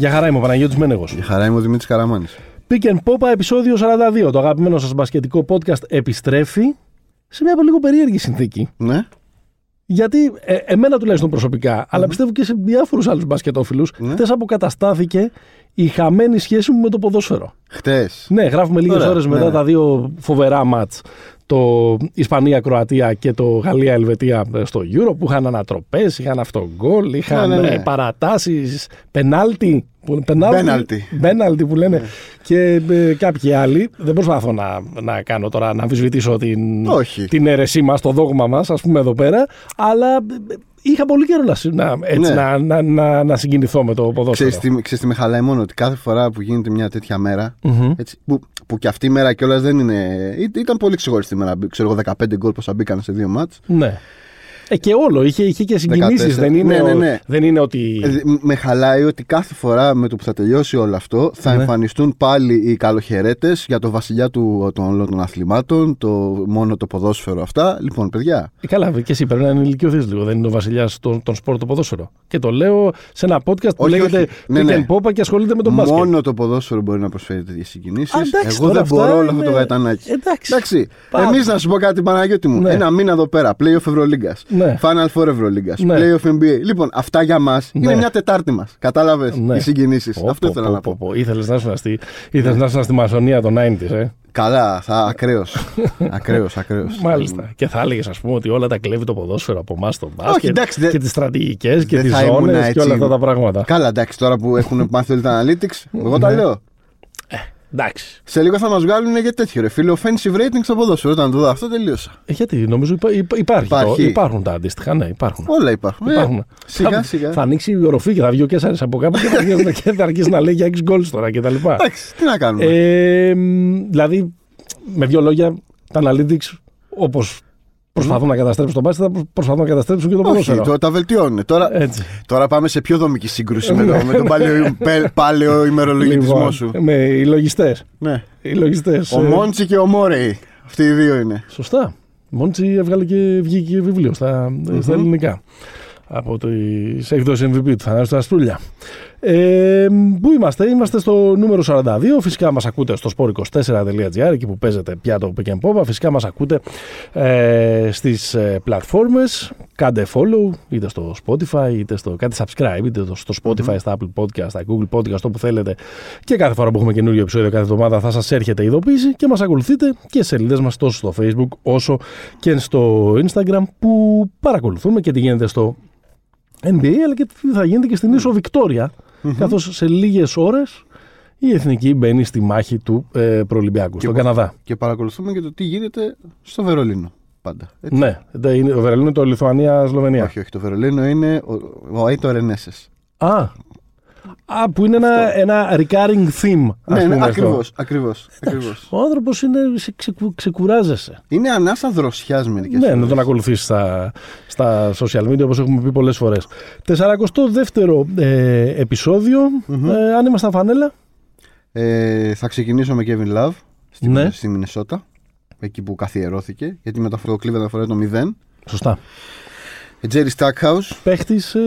Για χαρά είμαι ο Παναγιώτης Μένεγος. Για χαρά είμαι ο Δημήτρης Καραμάνης. Pick and Pop επεισόδιο 42. Το αγαπημένο σας μπασκετικό podcast επιστρέφει σε μια πολύ λίγο περίεργη συνθήκη. Ναι. Γιατί ε, εμένα τουλάχιστον προσωπικά, αλλά πιστεύω και σε διάφορους άλλους μπασκετόφιλους, Ναι. χθες αποκαταστάθηκε η χαμένη σχέση μου με το ποδόσφαιρο. Χτες. Ναι, γράφουμε λίγες Ωραία, ώρες μετά ναι. τα δύο φοβερά μάτς. Το Ισπανία-Κροατία και το Γαλλία-Ελβετία στο Euro που είχαν ανατροπές, είχαν αυτογκολ, είχαν Ναι, ναι, ναι. παρατάσεις, πενάλτι. Που, πενάλτι, Πέναλτι. πέναλτι που Ναι. λένε και ε, κάποιοι άλλοι. Δεν προσπαθώ να, να κάνω τώρα να αμφισβητήσω την, Όχι. την αίρεσή μας, το δόγμα μας, ας πούμε εδώ πέρα. Αλλά ε, είχα πολύ καιρό να, συ- να, έτσι, Ναι. να, να, να, να συγκινηθώ με το ποδόσφαιρο. Ξέρεις τι, ξέρεις τι με χαλάει μόνο, ότι κάθε φορά που γίνεται μια τέτοια μέρα, Μμμ. έτσι, που, που και αυτή η μέρα κιόλας δεν είναι. ή- Ήταν πολύ ξεχωριστή μέρα. Ξέρω εγώ 15 γκολ πόσα μπήκαν σε δύο μάτς. Ναι. Ε, και όλο, είχε, είχε και συγκινήσεις. 14. Δεν, είναι Ναι, ναι, ο- ναι. δεν είναι ότι. Ε, δ- με χαλάει ότι κάθε φορά με το που θα τελειώσει όλο αυτό θα Ναι. εμφανιστούν πάλι οι καλοχαιρέτες για το βασιλιά του, των όλων των αθλημάτων, το, μόνο το ποδόσφαιρο αυτά. Λοιπόν, παιδιά, Ε, Καλά, και εσύ πρέπει να ενηλικιωθείς λίγο. Δεν είναι ο βασιλιάς των, των σπορ το ποδόσφαιρο. Και το λέω σε ένα podcast που Όχι, λέγεται όχι. Ναι, Pick ναι. and Popa και ασχολείται με τον μπάσκετ. μόνο το ποδόσφαιρο μπορεί να προσφέρει τέτοιες συγκινήσεις. Α, εντάξει, Εγώ τώρα δεν αυτά μπορώ όλο αυτό είναι- το γαϊτανάκι. Εντάξει. Εντάξει. Πάμε. Εμείς να σου πω κάτι, Παναγιώτη μου. Ναι. Ένα μήνα εδώ πέρα. Playoff Ευρωλίγκας. Ναι. Final Four Ευρωλίγκα. Ναι. Playoff NBA. Λοιπόν, αυτά για μας Ναι. είναι μια Τετάρτη μας. Κατάλαβες Ναι. οι συγκινήσεις. Πω, Αυτό πω, ήθελα πω, να πω, πω. πω. Ήθελες να ήσουν στη, ήθελες να ήσουν στη μασονία των 90s, ε; Καλά, θα ακραίος. ακραίος, ακραίος. Μάλιστα. Και θα έλεγες, ας πούμε, ότι όλα τα κλέβει το ποδόσφαιρο από εμάς στο μπάσκετ. εντάξει, δεν- και τις στρατηγικές και δεν τις θα ήμουν ζώνες και έτσι. όλα αυτά τα πράγματα. Καλά, εντάξει, τώρα που έχουν μάθει όλοι τα analytics, εγώ τα Ναι. λέω. Εντάξει. Σε λίγο θα μας βγάλουν για τέτοιο ρε φίλε. Offensive rating στο ποδόσφαιρο. Όταν το δω αυτό, τελείωσα. Ε, γιατί νομίζω υπά, υπά- υπάρχει. Υπάρχει. Το, υπάρχουν τα αντίστοιχα. Ναι, υπάρχουν. Όλα υπάρχουν. Ε, Υπάρχουν. σιγά θα, σιγά. θα ανοίξει η οροφή και θα βγει ο Κέσσαρη από κάπου και θα, αρχίσει- και θα αρχίσει να λέει για 6 γκολ τώρα κτλ. Εντάξει, τι να κάνουμε. Ε, μ, δηλαδή, με δύο λόγια, τα analytics όπως προσπαθούν να καταστρέψουν τον μπάσκετ, θα προσ- προσπαθούν να καταστρέψουν και το Όχι, ποδόσφαιρο. το, τα βελτιώνουν. Τώρα, Έτσι. τώρα πάμε σε πιο δομική σύγκρουση με, το, με τον παλαιό, πε- παλαιό ημερολογητισμό Λοιπόν, σου. με οι λογιστές. Ναι. Οι λογιστές, Ο ε, Μόντσι και ο Μόρεϊ. Αυτοί οι δύο είναι. Σωστά. Μόντσι έβγαλε και βγήκε και βιβλίο στα, στα ελληνικά. Από τις εκδόσεις MVP του Θανάσου Αστρούλια. Ε, πού είμαστε, είμαστε στο νούμερο 42. Φυσικά μας ακούτε στο sport24.gr εκεί που παίζετε πια το Pick and Pop. Φυσικά μας ακούτε ε, στις ε, πλατφόρμες. Κάντε follow είτε στο Spotify είτε στο. Κάντε subscribe είτε στο Spotify, στα Apple Podcast, στα Google Podcast, όπου θέλετε. Και κάθε φορά που έχουμε καινούριο επεισόδιο κάθε εβδομάδα θα σας έρχεται ειδοποίηση και μας ακολουθείτε και σε σελίδες μας τόσο στο Facebook όσο και στο Instagram που παρακολουθούμε και τι γίνεται στο NBA αλλά και τι θα γίνεται και στην ίσο Βικτόρια καθώς σε λίγες ώρες η Εθνική μπαίνει στη μάχη του ε, προολυμπιακού στον πο- Καναδά. Και παρακολουθούμε και το τι γίνεται στο Βερολίνο. Πάντα. Έτσι. Ναι, δεν είναι, ο Βερολίνο το Λιθουανία-Σλοβενία. Όχι, όχι. Το Βερολίνο είναι ο, ο Αίτο Ρενέσε. Α, α, που είναι ένα, ένα recurring theme. ας Ναι, ναι, πούμε, ακριβώ. αυτό. Ακριβώς, ακριβώς. Ο άνθρωπος είναι. σε- ξεκου- ξεκουράζεσαι. είναι ανάσα δροσιά μερικές Ναι, να τον ακολουθήσεις στα, στα social media όπως έχουμε πει πολλές φορές. 42ο ε, επεισόδιο. Ε, αν ήμασταν φανέλα. Ε, θα ξεκινήσω με Kevin Love στη, Ναι. στη Μινεσότα. Εκεί που καθιερώθηκε. Γιατί μετά το Cleveland αφορά το 0. Σωστά. Ε, Jerry Stackhouse. Παίχτης ε,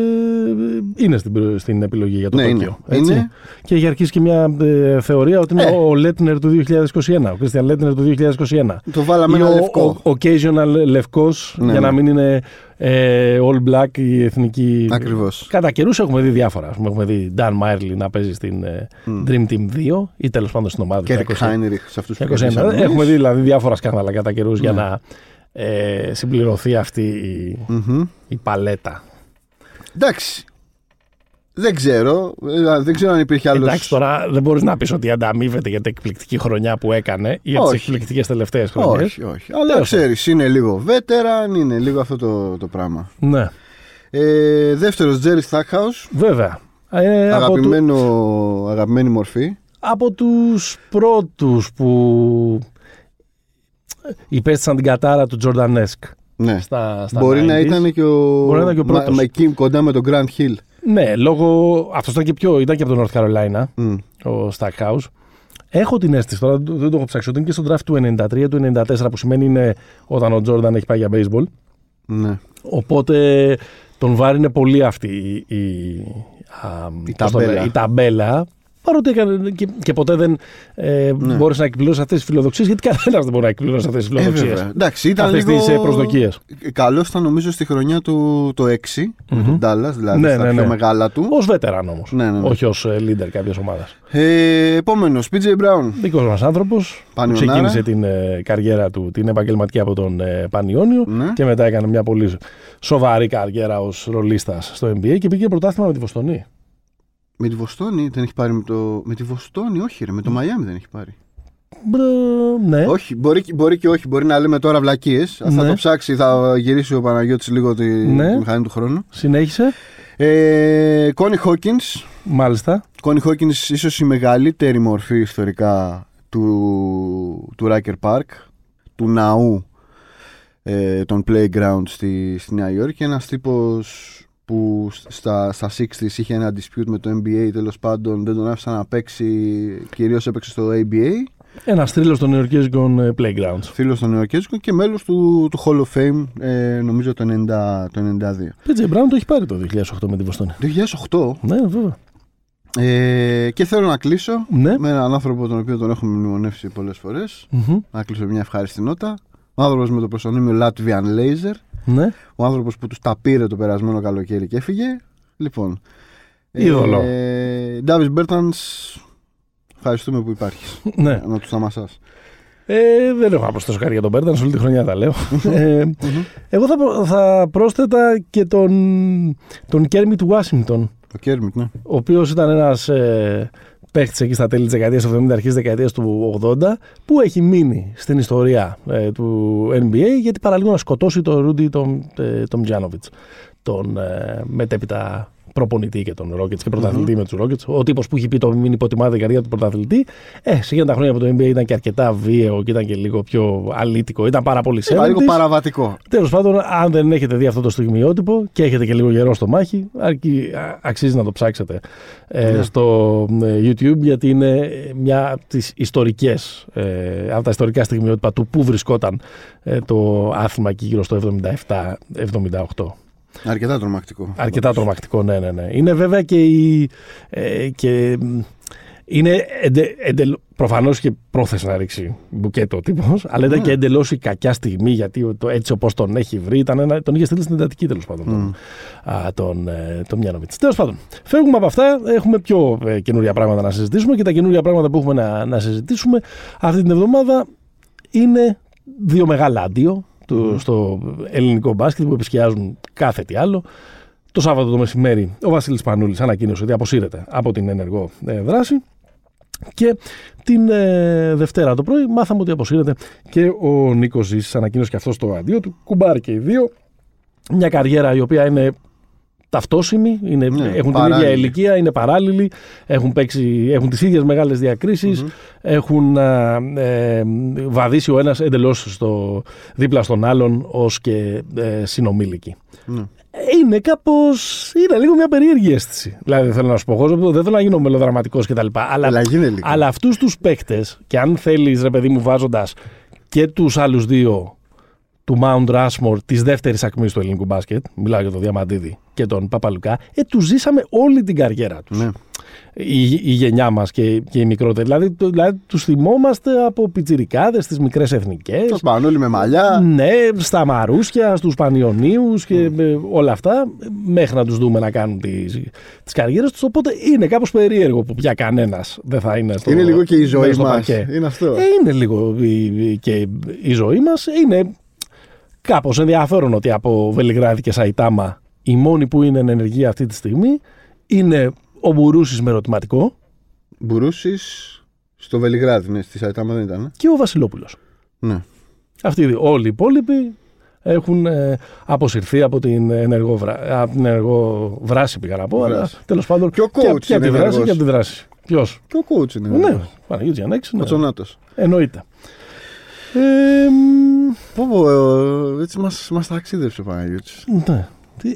είναι στην, στην επιλογή για το Ναι, Τόκιο. είναι. έτσι. Είναι. Και έχει αρχίσει και μια ε, θεωρία ότι είναι Ε. ο Λέτνερ του 2021. Ο Κρίστιαν Λέτνερ του 2021. Το βάλαμε Ή ένα ο, λευκό. ο, occasional λευκός Ναι, για να ναι. μην είναι ε, all black η εθνική. Ακριβώς. Κατά καιρούς έχουμε δει διάφορα. Ας πούμε, έχουμε δει Dan Marley να παίζει στην ε, Dream Team 2 ή τέλος πάντων στην ομάδα Και του. Rick Heinrich σε αυτούς που 2021. κερδίσαν εμείς. Έχουμε δει δηλαδή διάφορα σκάνδαλα κατά καιρούς για Ναι. να ε, συμπληρωθεί αυτή η, Μμμ. η παλέτα. Εντάξει. Δεν ξέρω. Ε, Δεν ξέρω αν υπήρχε άλλο. Εντάξει, τώρα δεν μπορείς να πεις ότι ανταμείβεται για την εκπληκτική χρονιά που έκανε ή για τις Όχι. εκπληκτικές τελευταίες χρονιές. Όχι, όχι. Αλλά Τέλος ξέρεις, είναι λίγο veteran, είναι λίγο αυτό το, το πράγμα. Ναι, Ε, Δεύτερος, Jerry Stackhouse. βέβαια. Ε, από, του, Αγαπημένο, αγαπημένη μορφή. από τους πρώτους που υπέστησαν την κατάρα του Τζορντανέσκ Ναι. στα, στα Μπορεί να 90s. ήταν και ο, Μπορεί να ήταν και ο μα- πρώτος. με εκεί κοντά με τον Grand Hill. Ναι, λόγω. Αυτός ήταν και πιο. ήταν και από το North Carolina, Μμ. ο Stackhouse. Έχω την αίσθηση τώρα, δεν δεν το έχω ψάξει, ότι είναι και στο draft του 93, του 94, που σημαίνει είναι όταν ο Τζόρνταν έχει πάει για baseball. Ναι. Οπότε τον βάρινε πολύ αυτή η, η- α, Η πώς το ταμπέλα. λέει, η ταμπέλα. Παρότι έκανε και, και ποτέ δεν ε, Ναι. μπόρεσε να εκπληρώσεις αυτές τις φιλοδοξίες, γιατί κανένας δεν μπορεί να εκπληρώσει αυτές τις Ε, φιλοδοξίες. βέβαια. Εντάξει, ήταν Αυτές λίγο... τις προσδοκίες. Καλός ήταν νομίζω στη χρονιά του το 6 με τον Dallas, δηλαδή Ναι, στα ναι, πιο ναι. μεγάλα του. Ω βέτεραν όμως. Ναι, ναι, ναι. Όχι ως leader κάποιας ομάδας. Ε, Επόμενος, PJ Brown. Δικός μας άνθρωπος που Πανιωνάρα. ξεκίνησε την ε, καριέρα του, την επαγγελματική από τον ε, Πανιόνιο Ναι. και μετά έκανε μια πολύ σοβαρή καριέρα ως ρολίστας στο NBA και πήγε πρωτάθλημα με τη Βοστονή. Με τη Βοστόνη δεν έχει πάρει με το. Με τη Βοστόνη, όχι, ρε. Με το Μαϊάμι δεν έχει πάρει. Μπρ- ναι. Όχι, μπορεί, και- μπορεί και όχι. Μπορεί να λέμε τώρα βλακίες. Θα Ναι. το ψάξει, θα γυρίσει ο Παναγιώτης λίγο τη, Ναι. τη μηχανή του χρόνου. Συνέχισε. Ε, Κόνι Χόκκιν. Μάλιστα. Κόνι Χόκκιν, ίσως η μεγαλύτερη μορφή ιστορικά του, του Riker Park, του ναού ε, των Playground στη, στη Νέα Υόρκη. Ένας τύπος που στα, στα 60s είχε ένα dispute με το NBA τέλος πάντων δεν τον άφησαν να παίξει κυρίως έπαιξε στο ABA Ένας τρίλο των Νεορκέζικων ε, Playgrounds. φίλος των Νεοκέζικων και μέλος του, του Hall of Fame ε, νομίζω το, 90, το 92 PJ Brown το έχει πάρει το 2008 με τη Βοστόνη. 2008 Ναι, βέβαια. ε, και θέλω να κλείσω Ναι. με έναν άνθρωπο τον οποίο τον έχουμε μνημονεύσει πολλές φορές Μμμ. να κλείσω μια ευχάριστη νότα ο άνθρωπος με το προσωνύμιο Latvian Laser Ναι. ο άνθρωπος που τους τα πήρε το περασμένο καλοκαίρι και έφυγε λοιπόν Είδωλο. ε, Ντάβις Μπέρτανς ευχαριστούμε που υπάρχεις ναι. να τους αμασάς Ε, δεν έχω να προσθέσω κάτι για τον Μπέρτανς, όλη τη χρονιά τα λέω. ε, εγώ θα, προ- θα πρόσθετα και τον, τον Κέρμιτ Ουάσιγκτον, ο Κέρμιτ ναι ο οποίος ήταν ένας ε, παίχτης εκεί στα τέλη της δεκαετίας του 70, αρχής της δεκαετίας του 80, που έχει μείνει στην ιστορία ε, του NBA γιατί παραλίγο να σκοτώσει τον Ρούντι τον, ε, τον Τζάνοβιτς, τον ε, μετέπειτα προπονητή και τον Rockets και πρωταθλητή με τους Rockets. Ο τύπος που έχει πει το μην υποτιμάτε την καριέρα του πρωταθλητή. Ε, σε τα χρόνια από το NBA ήταν και αρκετά βίαιο και ήταν και λίγο πιο αλήτικο. Ήταν πάρα πολύ Είπα λίγο 70s. παραβατικό Τέλος πάντων, αν δεν έχετε δει αυτό το στιγμιότυπο και έχετε και λίγο γερό στο μάχη, αρκεί, α- αξίζει να το ψάξετε ε, Ναι. στο ε, YouTube γιατί είναι μια από τις ιστορικές, ε, από τα ιστορικά στιγμιότυπα του που βρισκόταν ε, το άθλημα εκεί γύρω στο 77-78. Αρκετά τρομακτικό Αρκετά τρομακτικό, ναι, ναι, ναι. Είναι βέβαια και η. Ε, και, μ, είναι εντε, εντελ, προφανώς και πρόθεσε να ρίξει μπουκέτο ο τύπος, αλλά ήταν Ναι. και εντελώς η κακιά στιγμή γιατί το, έτσι όπως τον έχει βρει ήταν ένα, τον είχε στείλει στην εντατική τέλος πάντων τον, α, τον, ε, τον Μιάνοβιτς. Τέλος πάντων, φεύγουμε από αυτά, έχουμε πιο ε, καινούρια πράγματα να συζητήσουμε και τα καινούρια πράγματα που έχουμε να, να συζητήσουμε αυτή την εβδομάδα είναι δύο μεγάλα αντίο του, στο ελληνικό μπάσκετ που επισκιάζουν κάθε τι άλλο. Το Σάββατο το μεσημέρι ο Βασίλης Πανούλης ανακοίνωσε ότι αποσύρεται από την ενεργό ε, δράση και την ε, Δευτέρα το πρωί μάθαμε ότι αποσύρεται και ο Νίκος Ζήσης ανακοίνωσε και αυτός το αντίο του. Κουμπάρει και οι δύο. Μια καριέρα η οποία είναι ταυτόσιμη, είναι, Ναι, έχουν την παράλληλη. ίδια ηλικία, είναι παράλληλοι, έχουν, παίξει, έχουν τις ίδιες μεγάλες διακρίσεις, έχουν α, ε, βαδίσει ο ένας εντελώς στο, δίπλα στον άλλον ως και ε, συνομήλικοι. Ναι. Είναι κάπως. Είναι λίγο μια περίεργη αίσθηση. Δηλαδή, θέλω να σου πω, εγώ δεν θέλω να γίνω μελοδραματικός κτλ. Αλλά, Αλλά γίνε λίγο. αλλά αυτούς τους παίκτες, και αν θέλεις, ρε παιδί μου, βάζοντας και τους άλλους δύο του Mount Rushmore της δεύτερης ακμής του ελληνικού μπάσκετ, μιλάω για τον Διαμαντίδη και τον Παπαλουκά, ε, τους ζήσαμε όλη την καριέρα τους. Ναι. Η, η γενιά μας και, και οι μικρότεροι. Δηλαδή, το- δηλαδή τους θυμόμαστε από πιτσιρικάδες στι μικρές εθνικές. Το Σπανούλη με μαλλιά. Ναι, στα Μαρούσια, στους Πανιωνίους και ε, όλα αυτά, μέχρι να τους δούμε να κάνουν τις, τις καριέρες τους. Οπότε είναι κάπως περίεργο που πια κανένας δεν θα είναι στο Είναι λίγο και η μέσα ζωή στο μας. παρκέ. Είναι αυτό. Ε, είναι λίγο η- η- και η ζωή μας. Είναι κάπως ενδιαφέρον ότι από Βελιγράδι και Σαϊτάμα οι μόνοι που είναι εν ενεργεία αυτή τη στιγμή είναι ο Μπουρούσης με ερωτηματικό Μπουρούσης στο Βελιγράδι. Ναι, στη Σαϊτάμα δεν ήταν. και ο Βασιλόπουλος. Ναι. Αυτοί οι δύο. Όλοι οι υπόλοιποι έχουν ε, αποσυρθεί από την ενεργό, βρα... από την ενεργό βράση, πήγα να πω. Αλλά Βράση. τέλος πάντων. Και ο και, coach και από τη είναι δράση ενεργός. και από τη δράση. Ποιος; Και ο coach είναι. Ναι, Παναγιώτη Γιαννάκης. Ο Ναι. Τσονάτος. Εννοείται. Ε, μ, Πω, πω, ε, έτσι μας, μας ταξίδεψε ο Παναγιώτης. ναι.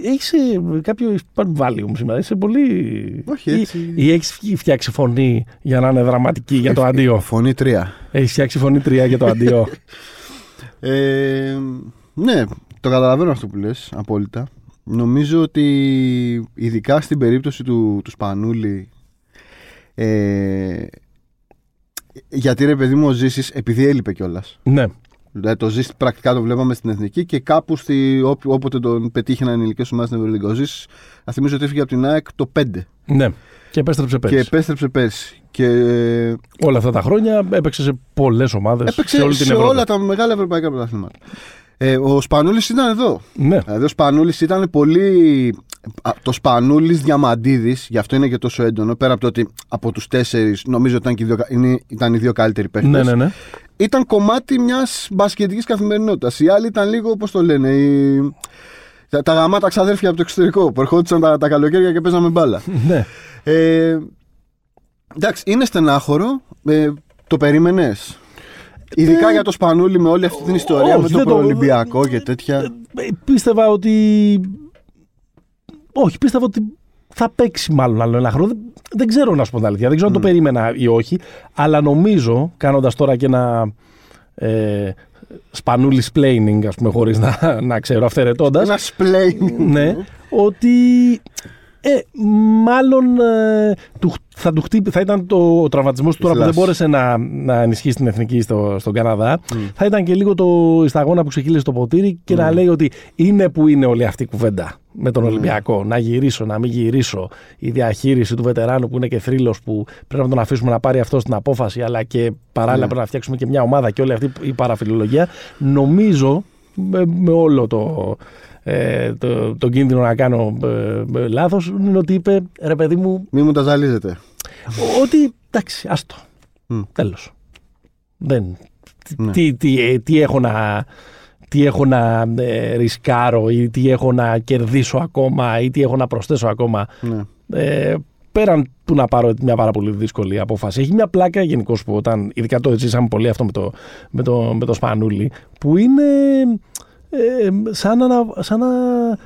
Έχεις κάποιο Valium σήμερα. Είσαι πολύ. Όχι, Ή- έτσι. Ή, έχεις φτιάξει φωνή για να είναι δραματική για το αντίο; Φωνή 3. έχεις φτιάξει φωνή τρία για το αντίο; Ε, ναι, το καταλαβαίνω αυτό που λες, απόλυτα. Νομίζω ότι ειδικά στην περίπτωση του, του Σπανούλη ε, γιατί ρε παιδί μου ο Ζήσης επειδή έλειπε κιόλας. Ναι. Δηλαδή το Ζήση πρακτικά το βλέπαμε στην Εθνική και κάπου στη, όπου, όποτε τον πετύχαιναν οι ελληνικές ομάδες στην Ευρωλίγκα. Ο Ζήσης, θα θυμίζω ότι έφυγε από την ΑΕΚ το 5 Ναι. Και επέστρεψε πέρσι. και επέστρεψε πέρσι. Και Όλα αυτά τα χρόνια έπαιξε σε πολλές ομάδες έπαιξε σε όλη την Ευρώπη. όλα τα μεγάλα ευρωπαϊκά πρωταθλήματα. Ε, ο Σπανούλης ήταν εδώ. Ναι. Δηλαδή ο Σπανούλης ήταν πολύ. α, Το Σπανούλης Διαμαντίδης, γι' αυτό είναι και τόσο έντονο. Πέρα από το ότι από τους τέσσερις νομίζω ότι ήταν, και οι δύο, κα- είναι- ήταν οι δύο καλύτεροι παίχτες. ναι, ναι, ναι. Ήταν κομμάτι μιας μπασκετικής καθημερινότητας. Οι άλλοι ήταν λίγο, πώς το λένε, οι... τα, τα γαμάτα ξαδέρφια από το εξωτερικό που ερχόντουσαν τα, τα καλοκαίρια και παίζαμε μπάλα. ναι. Ε, εντάξει, είναι στενάχωρο. Ε, το περίμενες; Ειδικά για το Σπανούλι με όλη αυτή την ιστορία όχι, με το δεν το- προολυμπιακό και τέτοια. Ε, Πίστευα ότι. Όχι, πίστευα ότι θα παίξει μάλλον άλλο ένα χρόνο. Δεν, δεν ξέρω να σου πω την αλήθεια. Δεν ξέρω αν το περίμενα ή όχι. Αλλά νομίζω, κάνοντας τώρα και ένα. Ε, σπανούλι planning, ας πούμε, χωρίς να, να ξέρω, αυθαιρετώντας. Ένα σπλέιν. ναι, ότι ε, μάλλον ε, του, θα του χτύπη, θα ήταν το, ο τραυματισμός του τώρα που δεν Φλάς. μπόρεσε να, να ενισχύσει την εθνική στο, στον Καναδά. Θα ήταν και λίγο το η σταγόνα που ξεκύλησε το ποτήρι και να λέει ότι είναι που είναι όλη αυτή η κουβέντα με τον Ολυμπιακό. Να γυρίσω, να μην γυρίσω. Η διαχείριση του βετεράνου που είναι και θρύλος που πρέπει να τον αφήσουμε να πάρει αυτό την απόφαση, αλλά και παράλληλα πρέπει να φτιάξουμε και μια ομάδα και όλη αυτή η παραφιλολογία. Νομίζω με, με όλο το, ε, το, το κίνδυνο να κάνω ε, ε, λάθος είναι ότι είπε ρε παιδί μου Μη μου τα ζαλίζετε. ότι εντάξει άστο Μμ. τέλος δεν, Ναι. τι, τι, ε, τι έχω να τι έχω να ε, ρισκάρω ή τι έχω να κερδίσω ακόμα ή τι έχω να προσθέσω ακόμα Ναι. ε, πέραν του να πάρω μια πάρα πολύ δύσκολη απόφαση. Έχει μια πλάκα γενικώς που όταν, ειδικά το ζήσαμε πολύ αυτό με το, με το, με το Σπανούλι, που είναι ε, σαν να. Σαν να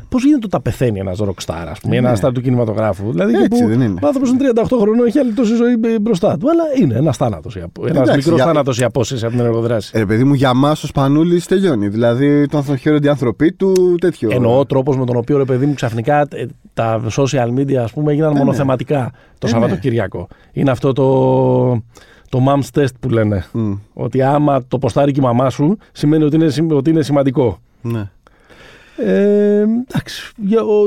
Πώς γίνεται όταν πεθαίνει ένας ροκστάρ, ας πούμε, Ναι. ένας στάρ του κινηματογράφου. Δηλαδή, και Έτσι που δεν είναι. Ο άνθρωπος είναι 38 χρονών, έχει άλλη τόση ζωή ε, μπροστά του. Αλλά είναι ένας θάνατος. Ένας Εντάξει, μικρός για- θάνατος η απόσταση από την εργοδράση. Ε, Ρε παιδί μου, για μα ο Σπανούλη τελειώνει. Δηλαδή, τον θα χαίρονται οι άνθρωποι του τέτοιο. Εννοώ ο τρόπος με τον οποίο ρε παιδί μου ξαφνικά ε, τα social media ας πούμε έγιναν ναι. μονοθεματικά το Ε, Σαββατοκύριακο. Είναι αυτό το, το mom's test που λένε. Μμ, Ότι άμα το ποστάρει και η μαμά σου σημαίνει ότι είναι, σημ- ότι είναι σημαντικό. ναι. Ε, εντάξει. Για- Ο,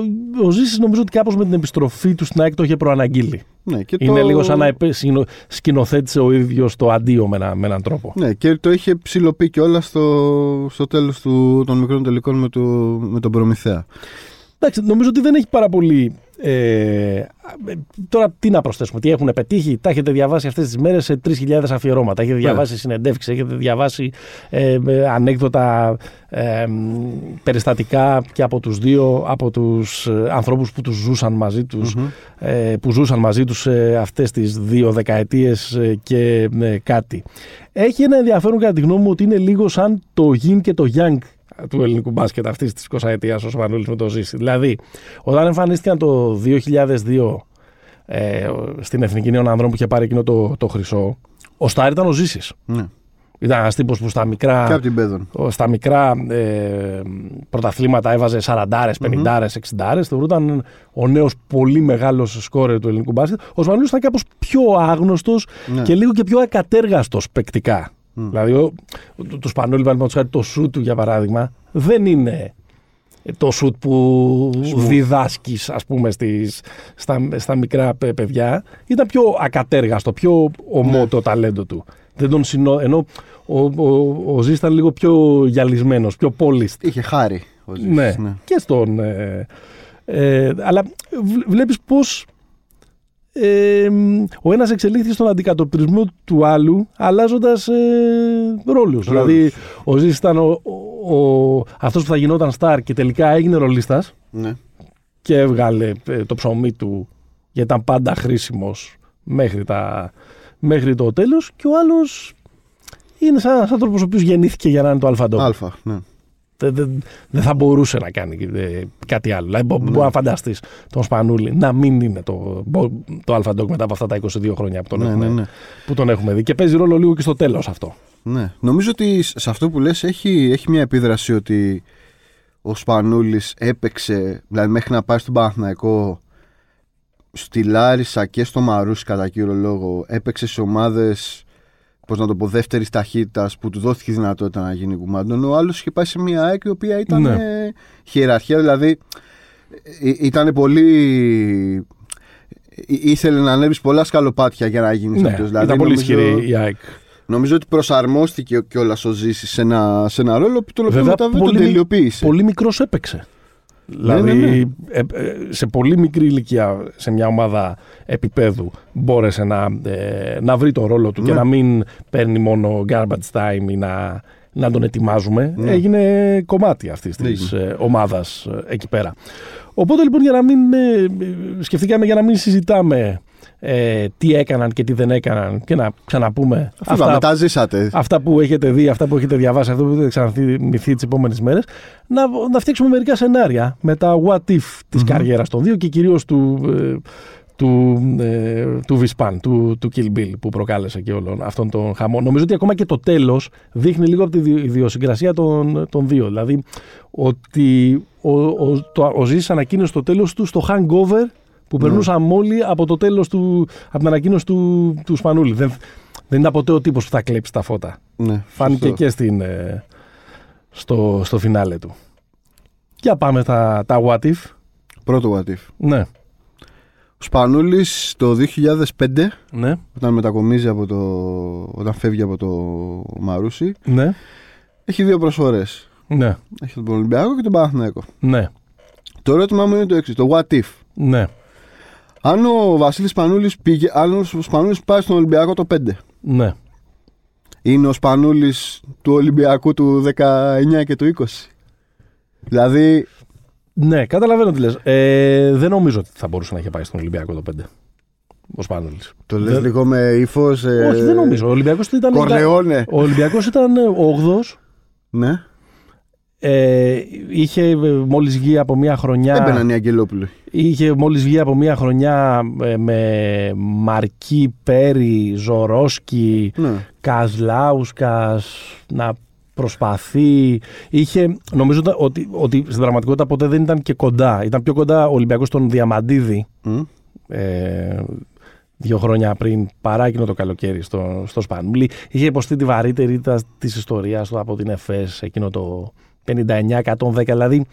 ο Ζήσης νομίζω ότι κάπως με την επιστροφή του στην ΑΕΚ το είχε προαναγγείλει. ναι. Και Είναι το... λίγο σαν να επε- συνο- σκηνοθέτησε ο ίδιος το αντίο με, ένα- με έναν τρόπο. Ναι, και το είχε ψηλοποιεί κιόλας στο, στο τέλος των μικρών τελικών με, το, με τον Προμηθέα. Εντάξει, νομίζω ότι δεν έχει πάρα πολύ. Ε, τώρα τι να προσθέσουμε, τι έχουν πετύχει. Τα έχετε διαβάσει αυτές τις μέρες σε 3.000 αφιερώματα. Έχετε διαβάσει συνεντεύξεις, έχετε διαβάσει ε, ε, ανέκδοτα ε, περιστατικά και από τους δύο, από τους ε, ανθρώπους που τους ζούσαν μαζί τους, ε, που ζούσαν μαζί τους ε, αυτές τις δύο δεκαετίες ε, και ε, κάτι. Έχει ένα ενδιαφέρον κατά τη γνώμη μου ότι είναι λίγο σαν το yin και το yang του ελληνικού μπάσκετ αυτής της 20 ετία ο Σπανούλη με το Ζήση. Δηλαδή, όταν εμφανίστηκαν το 2002 ε, στην Εθνική Νέων Ανδρών που είχε πάρει εκείνο το, το χρυσό, ο Στάρ ήταν ο Ζήσης. Ναι. Ήταν ένας τύπος που στα μικρά, Και από την Πέδων. στα μικρά ε, πρωταθλήματα έβαζε 40, 50, 60. Θεωρούταν ο νέος πολύ μεγάλος σκόρερ του ελληνικού μπάσκετ. Ο Σπανούλης ήταν κάπω πιο άγνωστος Ναι. και λίγο και πιο ακατέργαστο παικτικά. Δηλαδή, ο, του, του Σπανούλη, παραδείγματο χάρη, το σουτ του για παράδειγμα, δεν είναι το σουτ που διδάσκεις, ας πούμε, στις, στα, στα μικρά παι- παιδιά. Ήταν πιο ακατέργαστο, πιο ομό Ναι. το ταλέντο του. Δεν τον συνο... Ενώ ο, ο, ο Ζής ήταν λίγο πιο γυαλισμένος, πιο polished. Είχε χάρη. Ο Ζήσης, Ναι, ναι. και στον. Ε, ε, αλλά βλ- βλέπεις πώς ε, ο ένας εξελίχθηκε στον αντικατοπτρισμό του άλλου αλλάζοντας ε, ρόλους. Δηλαδή ο Ζήσης ήταν ο, ο, ο- αυτός που θα γινόταν στάρ και τελικά έγινε ρολίστας Ναι. και έβγαλε ε, το ψωμί του γιατί ήταν πάντα χρήσιμος μέχρι, τα, μέχρι το τέλος και ο άλλος είναι σαν ένας άνθρωπος ο οποίος γεννήθηκε για να είναι το αλφαντό. Αλφα, ναι. Δεν, δεν- δεν θα μπορούσε να κάνει ε, κάτι άλλο. Δηλαδή, μπο- μπορεί να φανταστείς τον Σπανούλη να μην είναι το, μπο- το Alpha Dog μετά από αυτά τα 22 χρόνια που τον, Ναι, έχουμε, ναι, ναι. που τον έχουμε δει. Και παίζει ρόλο λίγο και στο τέλος αυτό. Ναι. Νομίζω ότι σε αυτό που λες έχει, έχει μια επίδραση ότι ο Σπανούλης έπαιξε, δηλαδή μέχρι να πάει στον Παναθηναϊκό στη Λάρισα και στο Μαρούσι κατά κύριο λόγο έπαιξε σε ομάδες πώς να το πω, δεύτερης ταχύτητας που του δόθηκε η δυνατότητα να γίνει κουμάντων. Ο άλλος είχε πάει σε μια ΑΕΚ η οποία ήταν Ναι. ε, χειραφία, δηλαδή ε, ήταν πολύ. Ή- Ήθελε να ανέβεις πολλά σκαλοπάτια για να γίνεις Ναι, αυτός. Δηλαδή, ήταν πολύ νομίζω- ισχυρή η ΑΕΚ. Νομίζω ότι προσαρμόστηκε κιόλας ο Ζήση σε ένα, σε ένα ρόλο που τον οποίο Βέβαια, μετά δεν τον πολύ μι- τελειοποίησε. Πολύ μικρός έπαιξε. Δηλαδή, ναι, ναι. ε, ε, σε πολύ μικρή ηλικία, σε μια ομάδα επίπεδου, μπόρεσε να, ε, να βρει τον ρόλο του και Ναι. να μην παίρνει μόνο garbage time ή να, να τον ετοιμάζουμε. Ναι. Έγινε κομμάτι αυτής της Έγινε. ε, ομάδας εκεί πέρα. Οπότε λοιπόν, για να μην. ε, ε, σκεφτήκαμε για να μην συζητάμε ε, τι έκαναν και τι δεν έκαναν και να ξαναπούμε Αφού είπαμε, τα ζήσατε. αυτά που έχετε δει, αυτά που έχετε διαβάσει, αυτό που έχετε ξαναθυμηθεί τις επόμενες μέρες, να, να φτιάξουμε μερικά σενάρια με τα what if της Μμμ. καριέρας των δύο και κυρίως του, ε, του, ε, του Βισπάν, του, του Kill Bill που προκάλεσε και όλον αυτόν τον χαμό. Νομίζω ότι ακόμα και το τέλος δείχνει λίγο από τη δι- ιδιοσυγκρασία των, των δύο. Δηλαδή ότι ο, ο, το, ο Ζήσης ανακοίνωσε το τέλος του στο hangover που Ναι. περνούσαν όλοι από το τέλος του, από την ανακοίνωση του, του Σπανούλη. Δεν, δεν ήταν ποτέ ο τύπος που θα κλέψει τα φώτα. Ναι, Φάνηκε σωστό. και στην, ε, στο, στο φινάλε του. Για πάμε τα, τα what if. Πρώτο what if. Ναι, Ο Σπανούλης το 2005 ναι, όταν μετακομίζει από το. όταν φεύγει από το Μαρούσι, ναι, έχει δύο προσφορές. ναι, Έχει τον Ολυμπιακό και τον Παναθηναϊκό. ναι, Το ερώτημά μου είναι το εξής: το what if; ναι, Αν ο Βασίλης Σπανούλης πήγε, αν ο Σπανούλης πάει στον Ολυμπιακό το 5, ναι. είναι ο Σπανούλης του Ολυμπιακού του 19 και του 20. Δηλαδή, Ναι, καταλαβαίνω τι λες. Ε, δεν νομίζω ότι θα μπορούσε να είχε πάει στον Ολυμπιακό το 5. Ο Σπάνουλης. το λες Δεν- λίγο με ύφος. Ε, Όχι, δεν νομίζω. Ο Ολυμπιακός ήταν... Κορλεόνε. Ο Ολυμπιακός ήταν 8 Ναι, ε, είχε ε, μόλις βγει από μια χρονιά έμπαιναν οι Αγγελόπουλοι. Είχε μόλις βγει από μια χρονιά ε, με Μαρκή, Πέρι, Ζωρόσκι, Ναι. Καζλάουσκας να προσπαθεί. Είχε, νομίζω ότι- ότι, ότι στην πραγματικότητα ποτέ δεν ήταν και κοντά. Ήταν πιο κοντά ο Ολυμπιακός στον Διαμαντίδη Μμ. ε, δύο χρόνια πριν παρά εκείνο το καλοκαίρι στο, στο Σπανούλι. Είχε υποστεί τη βαρύτερη της ιστορίας του από την ΕΦΕΣ εκείνο το 59-110. Δηλαδή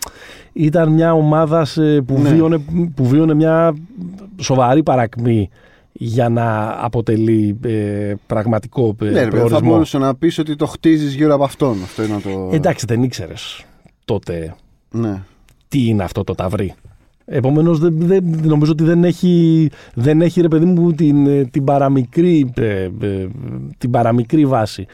ήταν μια ομάδα σε- που, Ναι. βίωνε, που βίωνε μια σοβαρή παρακμή για να αποτελεί ε, πραγματικό ε, Ναι, ρε, παιδί, θα προορισμό. μπορούσε να πεις ότι το χτίζεις γύρω από αυτόν. Αυτό είναι το. Εντάξει, δεν ήξερες τότε Ναι. τι είναι αυτό το ταυρί. Επομένως δεν, δεν, νομίζω ότι δεν έχει, δεν έχει ρε παιδί μου την, ε, την, παραμικρή, ε, ε, την παραμικρή βάση.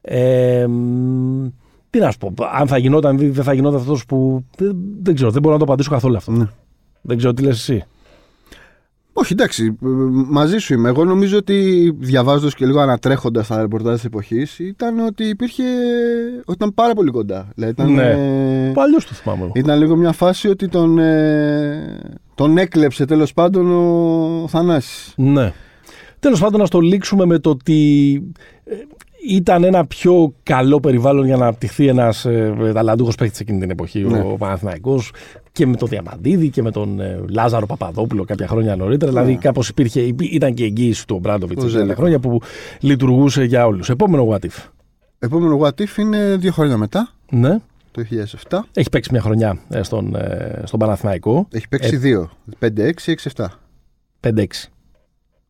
Ε, μ, τι να σου πω, αν θα γινόταν ή δεν θα γινόταν αυτός που... Δεν, δεν ξέρω, δεν μπορώ να το απαντήσω καθόλου αυτό. ναι. Δεν ξέρω τι λες εσύ. Όχι, εντάξει, ε, μαζί σου είμαι. Εγώ νομίζω ότι διαβάζοντας και λίγο ανατρέχοντας τα ρεπορτάζ της εποχής, ήταν ότι υπήρχε. ότι ήταν πάρα πολύ κοντά. Δηλαδή, ήταν, Ναι. ε, Παλιός το θυμάμαι εγώ. ήταν λίγο μια φάση ότι τον, ε, τον έκλεψε τέλος πάντων ο Θανάσης. Ναι. Τέλος πάντων να στο λήξουμε με το ότι ε, ήταν ένα πιο καλό περιβάλλον για να αναπτυχθεί ένας ε, ταλαντούχος παίκτης εκείνη την εποχή Ναι. ο Παναθηναϊκός και με τον Διαμαντίδη και με τον ε, Λάζαρο Παπαδόπουλο κάποια χρόνια νωρίτερα. Δηλαδή κάπως υπήρχε, υπή- ήταν και εγγύηση του Μπράντοβιτς Ο εκείνα τα Ζέλικο. χρόνια που λειτουργούσε για όλους. Επόμενο what if. Επόμενο what if είναι δύο χρόνια μετά, Ναι. το 2007. Έχει παίξει μια χρονιά ε, στον, ε, στον Παναθηναϊκό. Έχει παίξει δύο. 5-6, 6-7. 5-6.